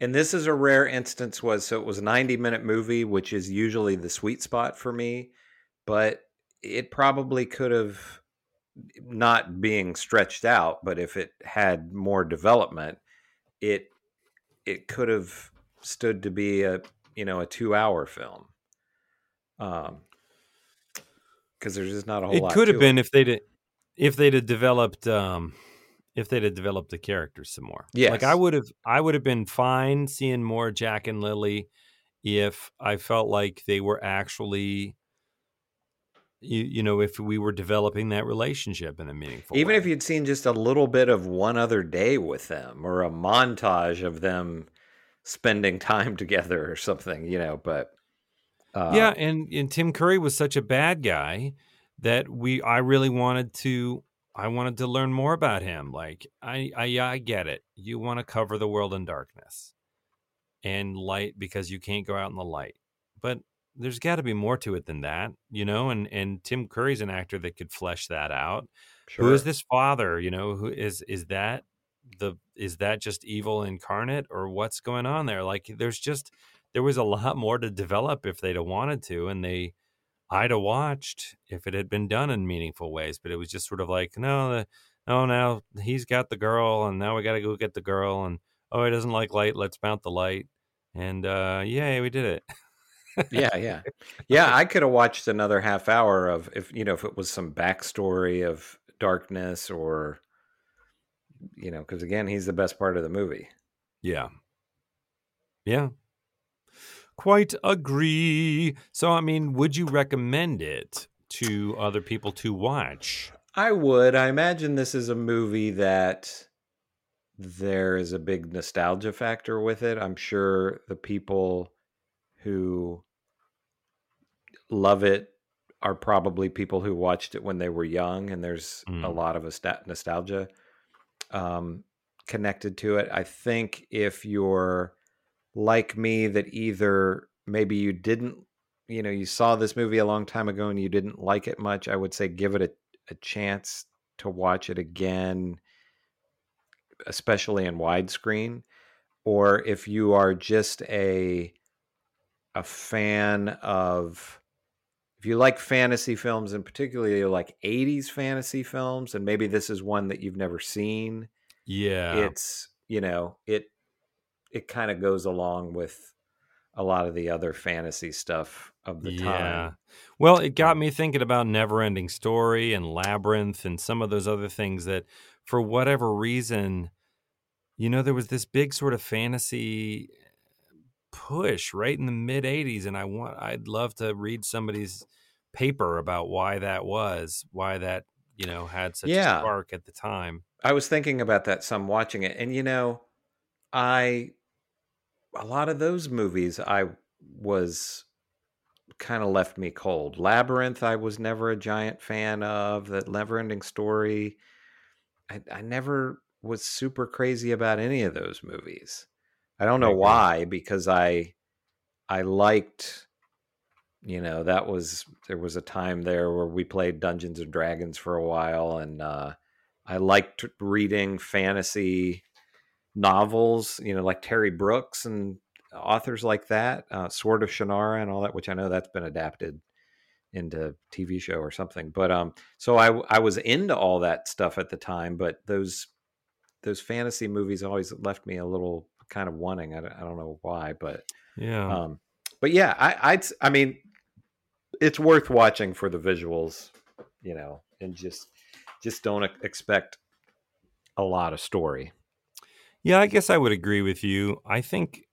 And this is a rare instance was so it was a 90 minute movie, which is usually the sweet spot for me, but it probably could have not being stretched out, but if it had more development, it it could have stood to be a you know a two hour film. Um because there's just not a whole It could have been if they'd if they'd have developed um if they'd have developed the characters some more. yeah, Like I would have I would have been fine seeing more Jack and Lily if I felt like they were actually you, you know, if we were developing that relationship in a meaningful Even way. if you'd seen just a little bit of one other day with them or a montage of them spending time together or something, you know, but uh, yeah, and, and Tim Curry was such a bad guy that we I really wanted to I wanted to learn more about him. Like I I yeah, I get it. You want to cover the world in darkness and light because you can't go out in the light. But there's got to be more to it than that, you know, and and Tim Curry's an actor that could flesh that out. sure. Who is this father, you know, who is is that the is that just evil incarnate or what's going on there? Like there's just there was a lot more to develop if they'd have wanted to and they I'd have watched if it had been done in meaningful ways, but it was just sort of like, no, the, oh, now he's got the girl, and now we got to go get the girl, and oh, he doesn't like light, let's mount the light, and uh, yay, we did it. yeah, yeah, yeah. I could have watched another half hour of if you know if it was some backstory of darkness or you know because again he's the best part of the movie. Yeah. Yeah. Quite agree. So, I mean, would you recommend it to other people to watch? I would. I imagine this is a movie that there is a big nostalgia factor with it. I'm sure the people who love it are probably people who watched it when they were young, and there's a Mm. lot of nostalgia um, connected to it. I think if you're like me, that either maybe you didn't, you know, you saw this movie a long time ago and you didn't like it much, I would say give it a, a chance to watch it again, especially in widescreen. Or if you are just a a fan of if you like fantasy films and particularly you like 80s fantasy films and maybe this is one that you've never seen Yeah. it's you know it it kind of goes along with a lot of the other fantasy stuff of the yeah. time Well, it got me thinking about Neverending Story and Labyrinth and some of those other things that, for whatever reason, you know, there was this big sort of fantasy push right in the mid 80s and I want I'd love to read somebody's paper about why that was, why that, you know, had such Yeah. a spark at the time. I was thinking about that some watching it, and you know, I a lot of those movies I was kind of left me cold. Labyrinth, I was never a giant fan of. That Neverending Story, I, I never was super crazy about any of those movies. I don't know why, because I I liked. You know, that was there was a time there where we played Dungeons and Dragons for a while, and uh, I liked reading fantasy novels, you know, like Terry Brooks and authors like that, uh, Sword of Shannara and all that, which I know that's been adapted into TV show or something. But um, so I I was into all that stuff at the time, but those those fantasy movies always left me a little kind of wanting. I don't, I don't know why, but Yeah. um, but yeah, I I'd, I mean, it's worth watching for the visuals, you know, and just just don't expect a lot of story. Yeah, I guess I would agree with you. I think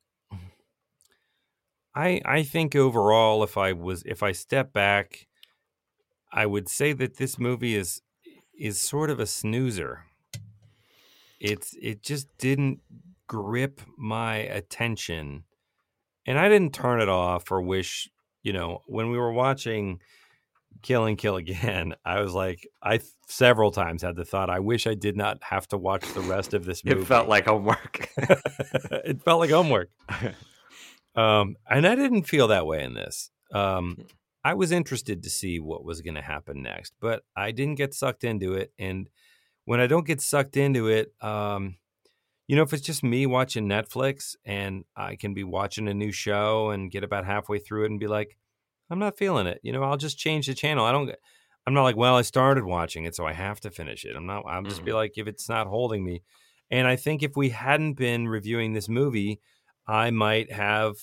I I think overall if I was if I step back I would say that this movie is is sort of a snoozer. It's it just didn't grip my attention. And I didn't turn it off or wish, you know, when we were watching Kill and Kill Again, I was like, I several times had the thought, I wish I did not have to watch the rest of this movie. It felt like homework. it felt like homework. Um, and I didn't feel that way in this. Um, I was interested to see what was going to happen next, but I didn't get sucked into it. And when I don't get sucked into it, um, you know, if it's just me watching Netflix and I can be watching a new show and get about halfway through it and be like, I'm not feeling it. You know, I'll just change the channel. I don't. I'm not like, well, I started watching it, so I have to finish it. I'm not. I'm just mm-hmm. be like, if it's not holding me. And I think if we hadn't been reviewing this movie, I might have,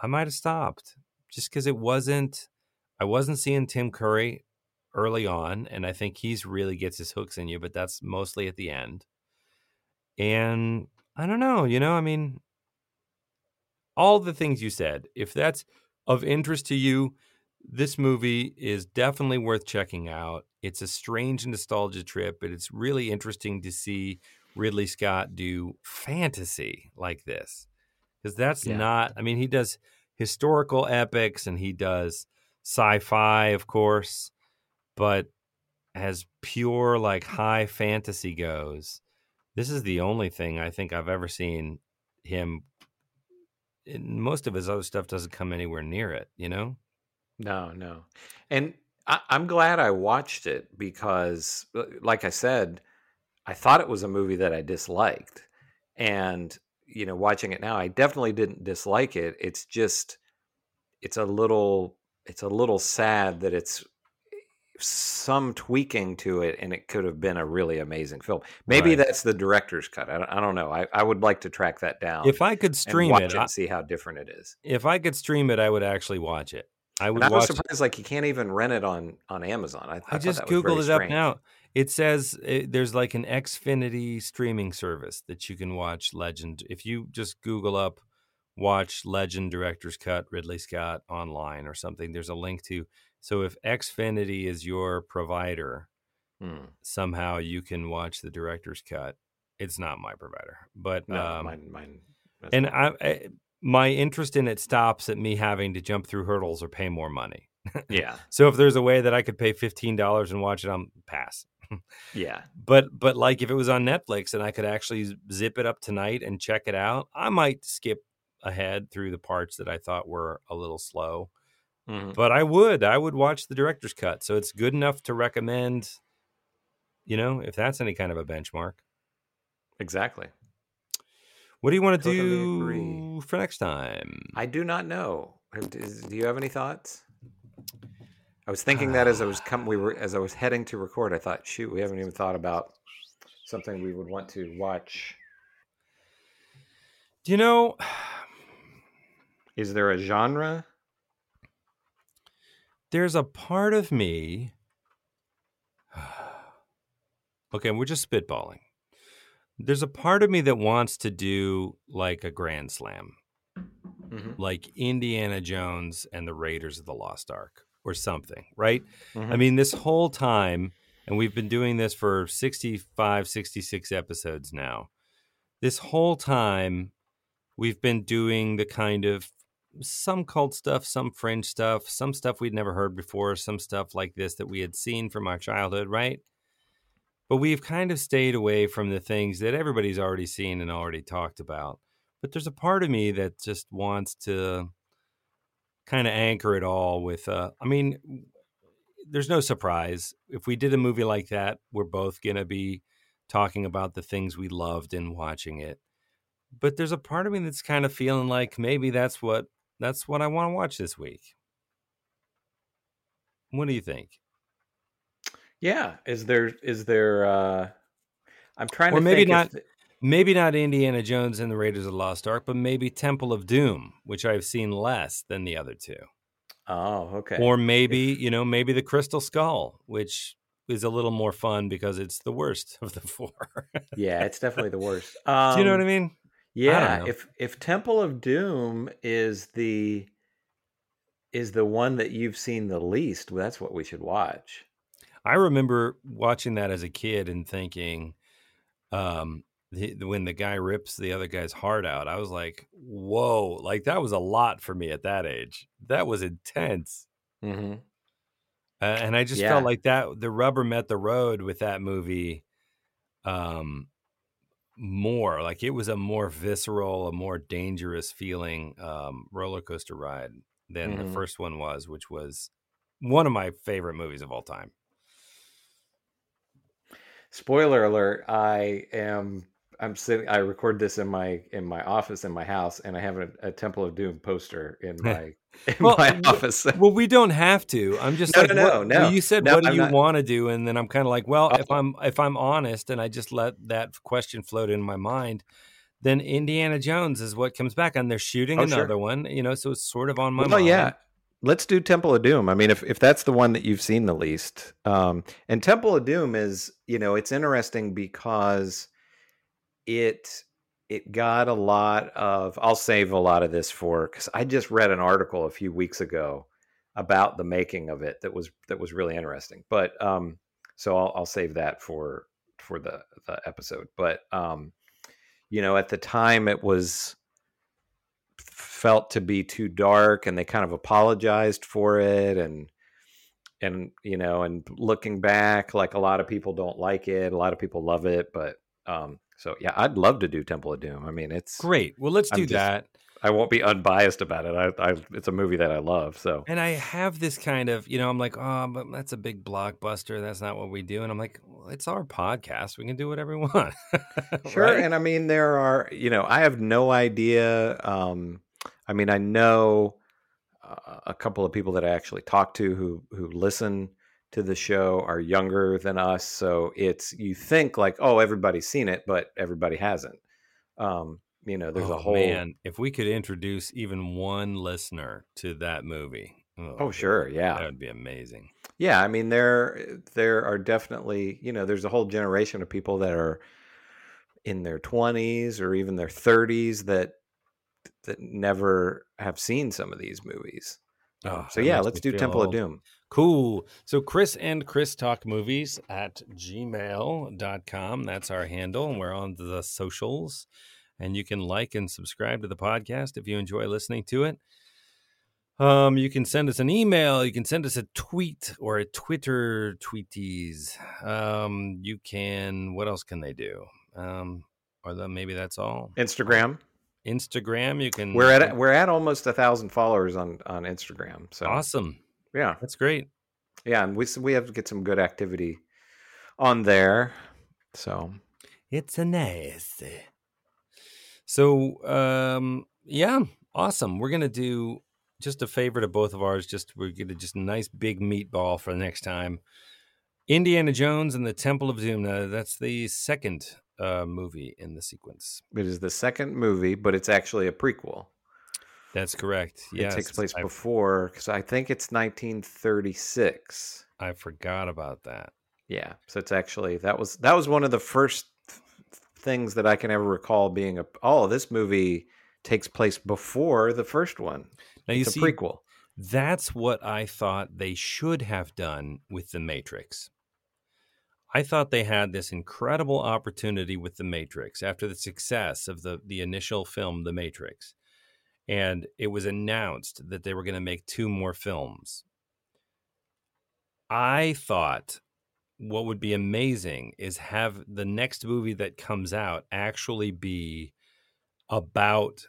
I might have stopped just because it wasn't. I wasn't seeing Tim Curry early on, and I think he's really gets his hooks in you, but that's mostly at the end. And I don't know, you know, I mean, all the things you said, if that's of interest to you, this movie is definitely worth checking out. It's a strange nostalgia trip, but it's really interesting to see Ridley Scott do fantasy like this. Because that's yeah. not, I mean, he does historical epics and he does sci fi, of course, but as pure, like high fantasy goes, this is the only thing I think I've ever seen him. Most of his other stuff doesn't come anywhere near it, you know? No, no. And I, I'm glad I watched it because, uh, like I said, I thought it was a movie that I disliked. And, you know, watching it now, I definitely didn't dislike it. It's just, it's a little, it's a little sad that it's some tweaking to it and it could have been a really amazing film. Maybe right. that's the director's cut. I, I don't know. I, I, would like to track that down. If I could stream it, it and see how different it is. If I could stream it, I would actually watch it. I would. And I was surprised, like you can't even rent it on on Amazon. I, I just googled it strange. up now. It says it, there's like an Xfinity streaming service that you can watch Legend. If you just Google up watch Legend Director's Cut Ridley Scott online or something, there's a link to. So if Xfinity is your provider, hmm. somehow you can watch the director's cut. It's not my provider, but no, um, mine, mine. And I, I, my interest in it stops at me having to jump through hurdles or pay more money. yeah. so if there's a way that I could pay fifteen dollars and watch it, I'm pass. yeah. But but like if it was on Netflix and I could actually zip it up tonight and check it out, I might skip ahead through the parts that I thought were a little slow. Mm-hmm. But I would, I would watch the director's cut. So it's good enough to recommend, you know, if that's any kind of a benchmark. Exactly. What do you want to totally do agree. for next time? I do not know. Do you have any thoughts? I was thinking that as I was come, we were as I was heading to record. I thought, shoot, we haven't even thought about something we would want to watch. Do you know? Is there a genre? There's a part of me. okay, we're just spitballing. There's a part of me that wants to do like a grand slam, mm-hmm. like Indiana Jones and the Raiders of the Lost Ark or something, right? Mm-hmm. I mean, this whole time, and we've been doing this for 65, 66 episodes now. This whole time, we've been doing the kind of some cult stuff, some fringe stuff, some stuff we'd never heard before, some stuff like this that we had seen from our childhood, right? But we've kind of stayed away from the things that everybody's already seen and already talked about. But there's a part of me that just wants to kind of anchor it all with, uh, I mean, there's no surprise. If we did a movie like that, we're both going to be talking about the things we loved in watching it. But there's a part of me that's kind of feeling like maybe that's what that's what I want to watch this week. What do you think? Yeah, is there is there uh I'm trying or to maybe not if... maybe not Indiana Jones and the Raiders of the Lost Ark, but maybe Temple of Doom, which I've seen less than the other two. Oh, okay. Or maybe, if... you know, maybe the Crystal Skull, which is a little more fun because it's the worst of the four. yeah, it's definitely the worst. Um, Do you know what I um, mean? Yeah, if if Temple of Doom is the is the one that you've seen the least, that's what we should watch. I remember watching that as a kid and thinking, um, the, when the guy rips the other guy's heart out, I was like, "Whoa!" Like that was a lot for me at that age. That was intense. Mm-hmm. uh, and I just Yeah. felt like that the rubber met the road with that movie. Um, more like it was a more visceral, a more dangerous feeling um, roller coaster ride than the Mhm. first one was, which was one of my favorite movies of all time. Spoiler alert, I am I'm sitting I record this in my in my office in my house and I have a, a Temple of Doom poster in my in Well, my office. Well, we don't have to. I'm just No, like, no, what- no, no. you said, No, what do I'm you want to do? And then I'm kind of like, well, if Oh. I'm if I'm honest, and I just let that question float in my mind, then Indiana Jones is what comes back, and they're shooting Oh, sure. another one. You know, so it's sort of on my well, mind. yeah. Let's do Temple of Doom. I mean, if if that's the one that you've seen the least, um, and Temple of Doom is, you know, it's interesting because it it got a lot of. I'll save a lot of this for because I just read an article a few weeks ago about the making of it that was that was really interesting. But um, so I'll I'll save that for for the the episode. But um, you know, at the time it was felt to be too dark and they kind of apologized for it and and you know and looking back like a lot of people don't like it a lot of people love it but um so yeah i'd love to do temple of doom i mean it's Great. Well, let's do just- that. i won't be unbiased about it I, I it's a movie that i love so And I have this kind of, you know, I'm like, oh, but that's a big blockbuster. That's not what we do. And I'm like, well, it's our podcast. We can do whatever we want. Sure, Right? and I mean there are, you know, I have no idea. Um, I mean, I know uh, a couple of people that I actually talk to who who listen to the show are younger than us, so it's you think like, oh, everybody's seen it, but everybody hasn't. Um, you know, there's oh, a whole. man. If we could introduce even one listener to that movie. Oh, sure, yeah. That would be amazing. Yeah, I mean there there are definitely you know there's a whole generation of people that are in their 20s or even their 30s that that never have seen some of these movies. Um, Oh, so yeah, let's do Temple of. Doom. Cool. So Chris and Chris Talk Movies at gmail.com. That's our handle. And we're on the socials. And you can like and subscribe to the podcast if you enjoy listening to it. Um, you can send us an email. You can send us a tweet or a Twitter tweeties. Um, you can. What else can they do? Um, or the, maybe that's all. Instagram. Instagram. You can. We're at we're at almost a thousand followers on on Instagram. So awesome. Yeah, That's great. yeah, and we we have to get some good activity on there. So It's a nice. So, um, yeah, awesome. We're gonna do just a favorite of both of ours. Just we're gonna just a nice big meatball for the next time. Indiana Jones and the Temple of Doom. Now, that's the second uh, movie in the sequence. it is the second movie, but it's actually a prequel. That's correct. Yes, it takes place I, before because I think it's 1936. I forgot about that. Yeah, so it's actually that was that was one of the first things that I can ever recall being a oh this movie takes place before the first one. Now you it's a see, prequel. That's what I thought they should have done with The Matrix. I thought they had this incredible opportunity with The Matrix after the success of the, the initial film, The Matrix. And it was announced that they were going to make two more films. I thought what would be amazing is have the next movie that comes out actually be about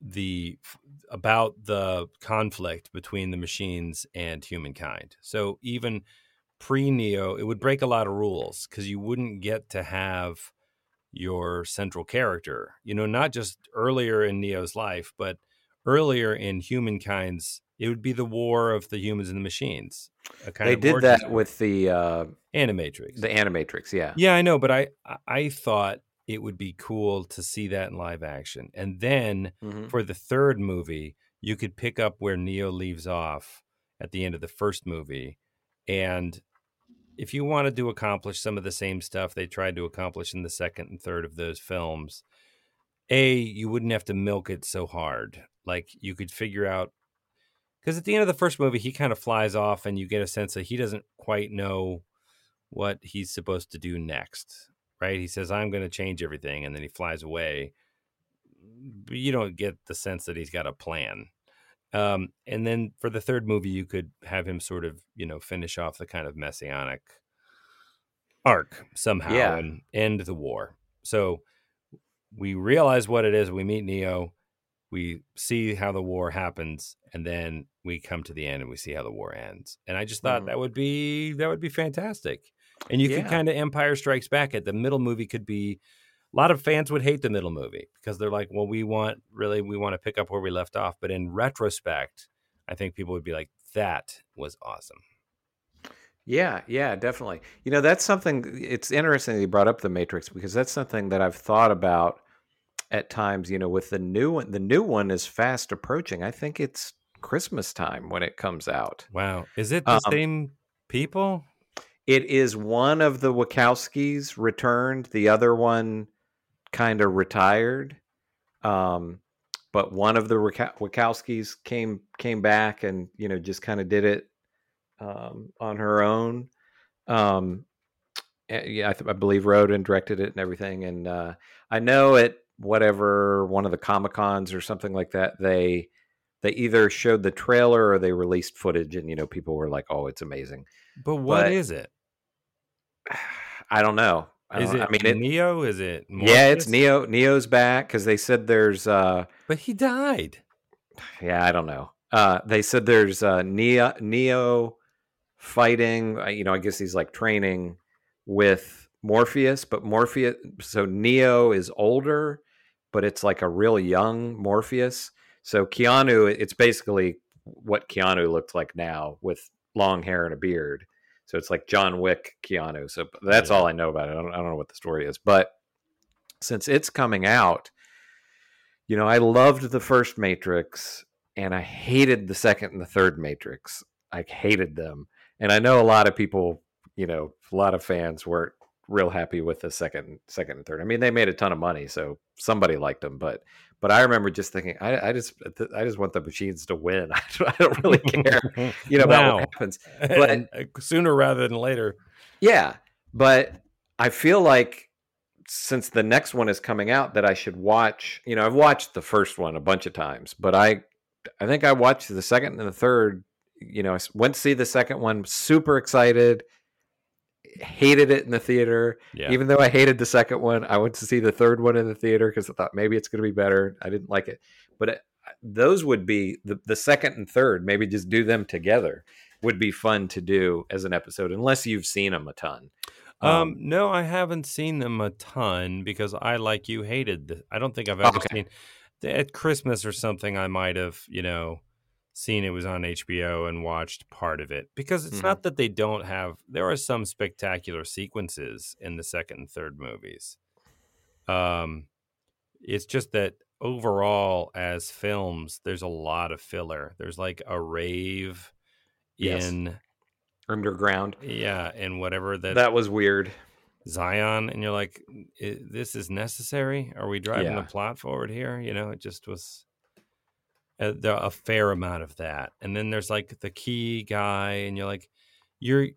the about the conflict between the machines and humankind. So even pre Neo, it would break a lot of rules because you wouldn't get to have your central character. You know, not just earlier in Neo's life, but earlier in humankind's. It would be the war of the humans and the machines. A kind They of did that with the uh, Animatrix. the Animatrix. Yeah, Yeah, I know, but I I- thought it would be cool to see that in live action. And then Mhm. for the third movie, you could pick up where Neo leaves off at the end of the first movie. And if you wanted to accomplish some of the same stuff they tried to accomplish in the second and third of those films, A, you wouldn't have to milk it so hard. Like you could figure out because at the end of the first movie, he kind of flies off, and you get a sense that he doesn't quite know what he's supposed to do next, right? He says, I'm going to change everything, and then he flies away. But you don't get the sense that he's got a plan. Um, and then for the third movie, you could have him sort of, you know, finish off the kind of messianic arc somehow Yeah. and end the war. So we realize what it is. We meet Neo. We see how the war happens, and then we come to the end and we see how the war ends. And I just thought Mhm. that would be that would be fantastic. And you could kind of Empire Strikes Back at The middle movie could be. A lot of fans would hate the middle movie because they're like, "Well, we want really we want to pick up where we left off." But in retrospect, I think people would be like, "That was awesome." Yeah, yeah, definitely. You know, that's something it's interesting that you brought up the Matrix because that's something that I've thought about at times, you know, with the new one. The new one is fast approaching. I think it's Christmas time when it comes out. Wow, is it the Um, same people? It is one of the Wachowskis returned, the other one kind of retired. Um, but one of the Wachowskis came came back and, you know, just kind of did it um, on her own. Um, eh, yeah, I, th- I believe wrote and directed it and everything. And uh, I know at whatever one of the Comic Cons or something like that, they they either showed the trailer or they released footage, and you know, people were like, "Oh, it's amazing." But what but- is it? I don't know. I, Is don't- it I mean, it, Neo? Is it? yeah, it's Neo. Neo's back because they said there's. uh But he died. Yeah, I don't know. Uh They said there's uh Neo Neo fighting. uh, You know, I guess he's like training with Morpheus, but Morpheus. So Neo is older, but it's like a real young Morpheus. So Keanu, it's basically what Keanu looked like now with long hair and a beard. So it's like John Wick Keanu. So that's Yeah. all I know about it. I don't, I don't know what the story is, but since it's coming out, you know, I loved the first Matrix and I hated the second and the third Matrix. I hated them. And I know a lot of people, you know, a lot of fans weren't real happy with the second second and third. I mean, they made a ton of money, so somebody liked them, but but I remember just thinking, I, I just I just want the machines to win. I don't, I don't really care, you know, about Wow. what happens. But- And, uh, sooner rather than later. Yeah, but I feel like since the next one is coming out, that I should watch. You know, I've watched the first one a bunch of times, but I, I think I watched the second and the third. You know, I went to see the second one, super excited. Hated it in the theater, Yeah. even though I hated the second one. I went to see the third one in the theater because I thought maybe it's going to be better. I didn't like it, but it, those would be the, the second and third. Maybe just do them together would be fun to do as an episode, unless you've seen them a ton. Um, no, I haven't seen them a ton because I, like you, hated. The, I don't think I've ever Okay. seen at Christmas or something. I might have, you know, seen it was on HBO and watched part of it because it's Mhm. not that they don't have. There are some spectacular sequences in the second and third movies. Um, it's just that overall, as films, there's a lot of filler. There's like a rave Yes. in underground. yeah, in whatever that That was weird. Zion, and you're like, this is necessary? Are we driving Yeah. the plot forward here? You know, it just was a, there, a fair amount of that. And then there's like the key guy, and you're like, you're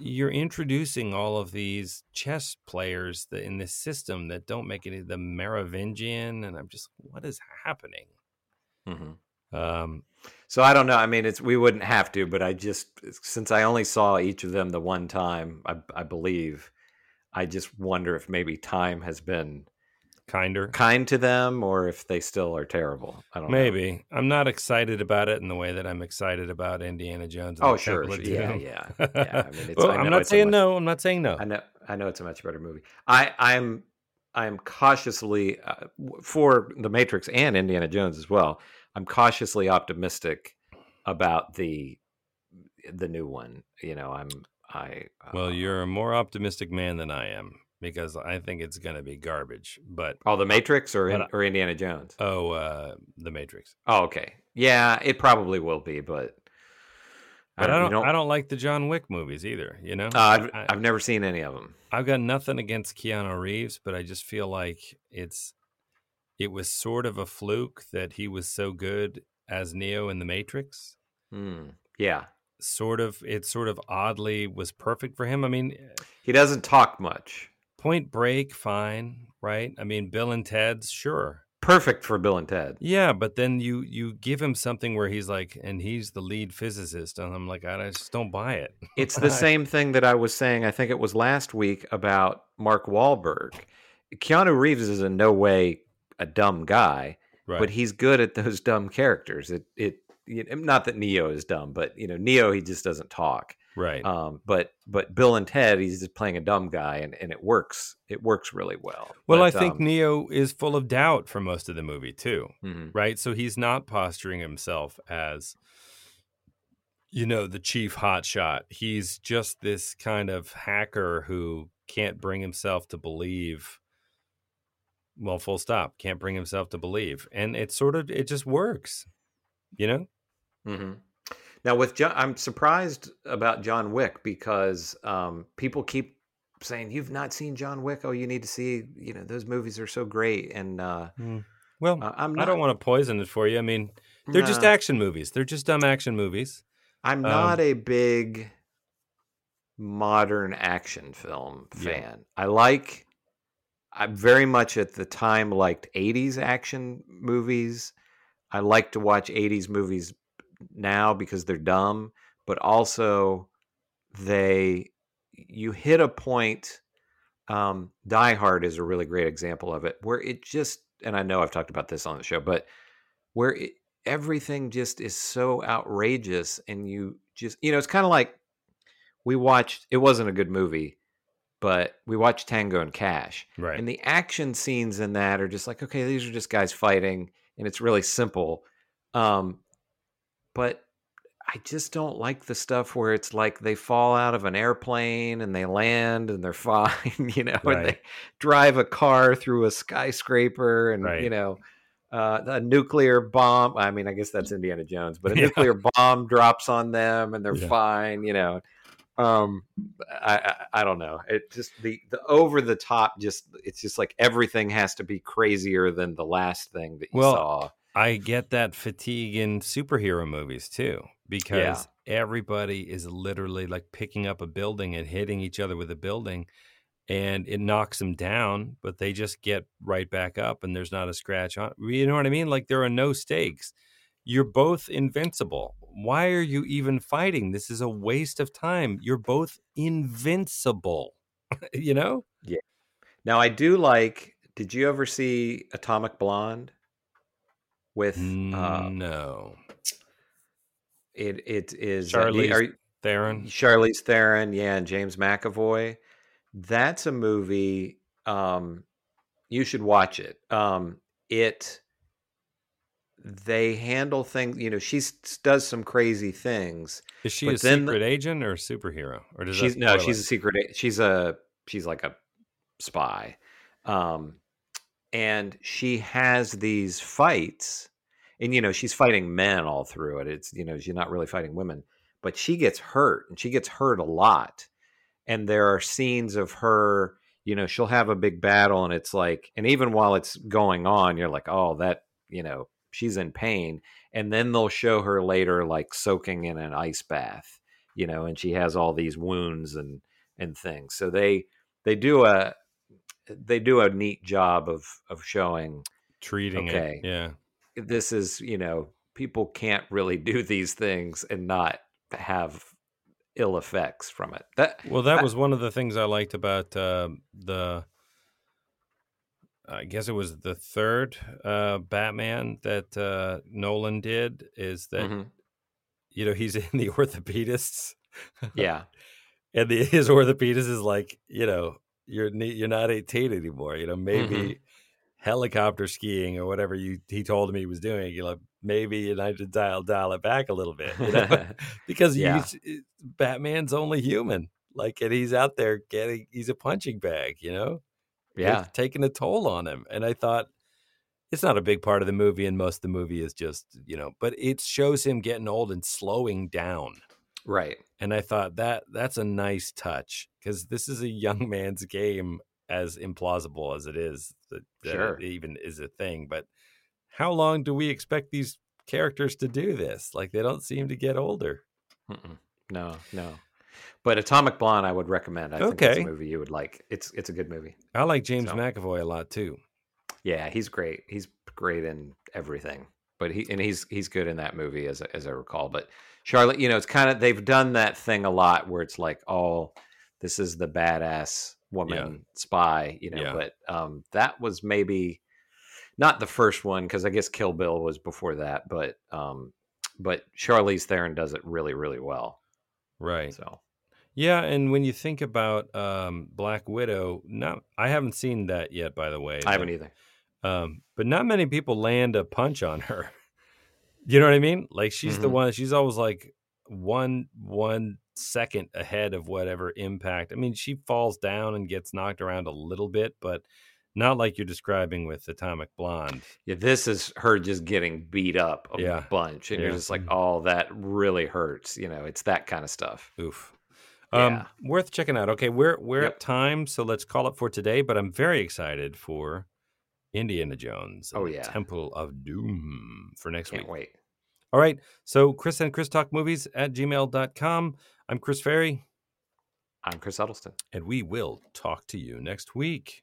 you're introducing all of these chess players that in this system that don't make any the Merovingian, and I'm just, what is happening? Um, So I don't know. I mean, it's we wouldn't have to, but I just since I only saw each of them the one time, I, I believe, I just wonder if maybe time has been kinder. kind to them or if they still are terrible. I don't know. Maybe I'm not excited about it in the way that I'm excited about Indiana Jones. and Oh, the sure, sure. Yeah, yeah, yeah. I mean, it's- well, I'm not saying much- no. I'm not saying no. I know, I know it's a much better movie. I, I'm, I'm cautiously uh, for The Matrix and Indiana Jones as well. I'm cautiously optimistic about the, the new one. You know, I'm, I. Well, uh, you're a more optimistic man than I am because I think it's going to be garbage. But Oh, The Matrix or in, or Indiana Jones? oh, uh, The Matrix. Oh, okay. Yeah, it probably will be, but. But I you don't. I don't like the John Wick movies either. You know, Uh, I've, I, I've never seen any of them. I've got nothing against Keanu Reeves, but I just feel like it's. It was sort of a fluke that he was so good as Neo in The Matrix. Hmm. Yeah, Sort of. It sort of oddly was perfect for him. I mean, he doesn't talk much. Point Break, fine, right? I mean, Bill and Ted's, sure. perfect for Bill and Ted. Yeah, but then you you give him something where he's like, and he's the lead physicist, and I'm like, I just don't buy it. It's the same thing that I was saying. I think it was last week about Mark Wahlberg. Keanu Reeves is in no way a dumb guy, Right. but he's good at those dumb characters. It it you know, not that Neo is dumb, but you know Neo he just doesn't talk. Right. Um, but but Bill and Ted he's just playing a dumb guy, and, and it works. It works really well. well, I think um, Neo is full of doubt for most of the movie too. mhm. right? So he's not posturing himself as, you know, the chief hotshot. He's just this kind of hacker who can't bring himself to believe. Well, full stop. Can't bring himself to believe, and it sort of it just works, you know. hmm Now with John, I'm surprised about John Wick because um, people keep saying you've not seen John Wick. Oh, you need to see. You know those movies are so great, and uh, Well, uh, I'm I don't want to poison it for you. I mean, they're just action movies. They're just dumb action movies. I'm um, not a big modern action film Yeah. fan. I like. I'm very much at the time liked 80s action movies. I like to watch 80s movies now because they're dumb, but also they you hit a point um Die Hard is a really great example of it where it just and I know I've talked about this on the show, but where it, everything just is so outrageous and you just you know it's kind of like we watched it wasn't a good movie, but we watched Tango and Cash Right. and the action scenes in that are just like okay these are just guys fighting and it's really simple um but i just don't like the stuff where it's like they fall out of an airplane and they land and they're fine you know and they drive a car through a skyscraper and you know uh, a nuclear bomb i mean i guess that's indiana jones but a Yeah. nuclear bomb drops on them and they're Yeah. fine you know. Um I, I i don't know. It just the the over the top just it's just like everything has to be crazier than the last thing that you Well, saw I get that fatigue in superhero movies too, because everybody is literally like picking up a building and hitting each other with a building, and it knocks them down, but they just get right back up, and there's not a scratch on. You know what I mean? Like there are no stakes. You're both invincible. Why are you even fighting? This is a waste of time. You're both invincible. you know? Yeah. Now i do like did you ever see atomic blonde with uh no. it it is uh, Charlize are you- Theron. Charlize Theron, yeah, and James McAvoy. That's a movie. Um, you should watch it. Um, it they handle things. You know, she does some crazy things. Is she a then the- secret agent or a superhero? Or does She's no, she's it? a secret. She's a she's like a spy, um, and she has these fights, and you know she's fighting men all through it. It's you know she's not really fighting women, but she gets hurt, and she gets hurt a lot. And there are scenes of her. You know, she'll have a big battle, and it's like, and even while it's going on, you're like, oh, that you know, she's in pain. And then they'll show her later, like soaking in an ice bath you know, and she has all these wounds and and things. So they they do a they do a neat job of of showing treating Okay. it. Yeah. This is you know people can't really do these things and not have ill effects from it. That Well, that I- was one of the things I liked about uh, the. I guess it was the third uh, Batman that uh, Nolan did. Is that Mhm. you know he's in the orthopedists, yeah and the, his orthopedist is like, you know, you're you're not 18 anymore. You know, maybe Mhm. Helicopter skiing or whatever you he told me he was doing. You know, maybe you need to dial dial it back a little bit. You know? because Yeah. eh, Batman's only human. Like, and he's out there getting, he's a punching bag, you know? yeah It's taking a toll on him. And I thought, it's not a big part of the movie, and most of the movie is just, you know, but it shows him getting old and slowing down. right And I thought that that's a nice touch because this is a young man's game, as implausible as it is that, that Sure. it even is a thing. But how long do we expect these characters to do this? Like, they don't seem to get older. Mm-mm. no no. But Atomic Blonde, I would recommend. I think it's Okay. a movie you would like. It's it's a good movie. I like James So- McAvoy a lot too. Yeah, he's great. He's great in everything. But he and he's he's good in that movie as as I recall. But Charlotte, you know, it's kind of they've done that thing a lot where it's like, oh, this is the badass woman spy, you know. Yeah. But um, that was maybe not the first one because I guess Kill Bill was before that. But um, but Charlize Theron does it really really well. Right. So Yeah, and when you think about um, Black Widow, not I haven't seen that yet, by the way. I haven't either. Um, but not many people land a punch on her. You know what I mean? Like she's the Mhm. one. She's always like one one second ahead of whatever impact. I mean, she falls down and gets knocked around a little bit, but not like you're describing with Atomic Blonde. Yeah, this is her just getting beat up a Yeah. bunch, and you're just like, oh, that really hurts. You know, it's that kind of stuff. Oof. Um, Yeah. worth checking out. Okay, we're we're Yep. at time, so let's call it for today. But I'm very excited for Indiana Jones. Oh, yeah. Temple of Doom for next Can't week. wait. All right. So Chris and Chris Talk Movies at gmail.com. I'm Chris Ferry, I'm Chris Huddleston. and we will talk to you next week.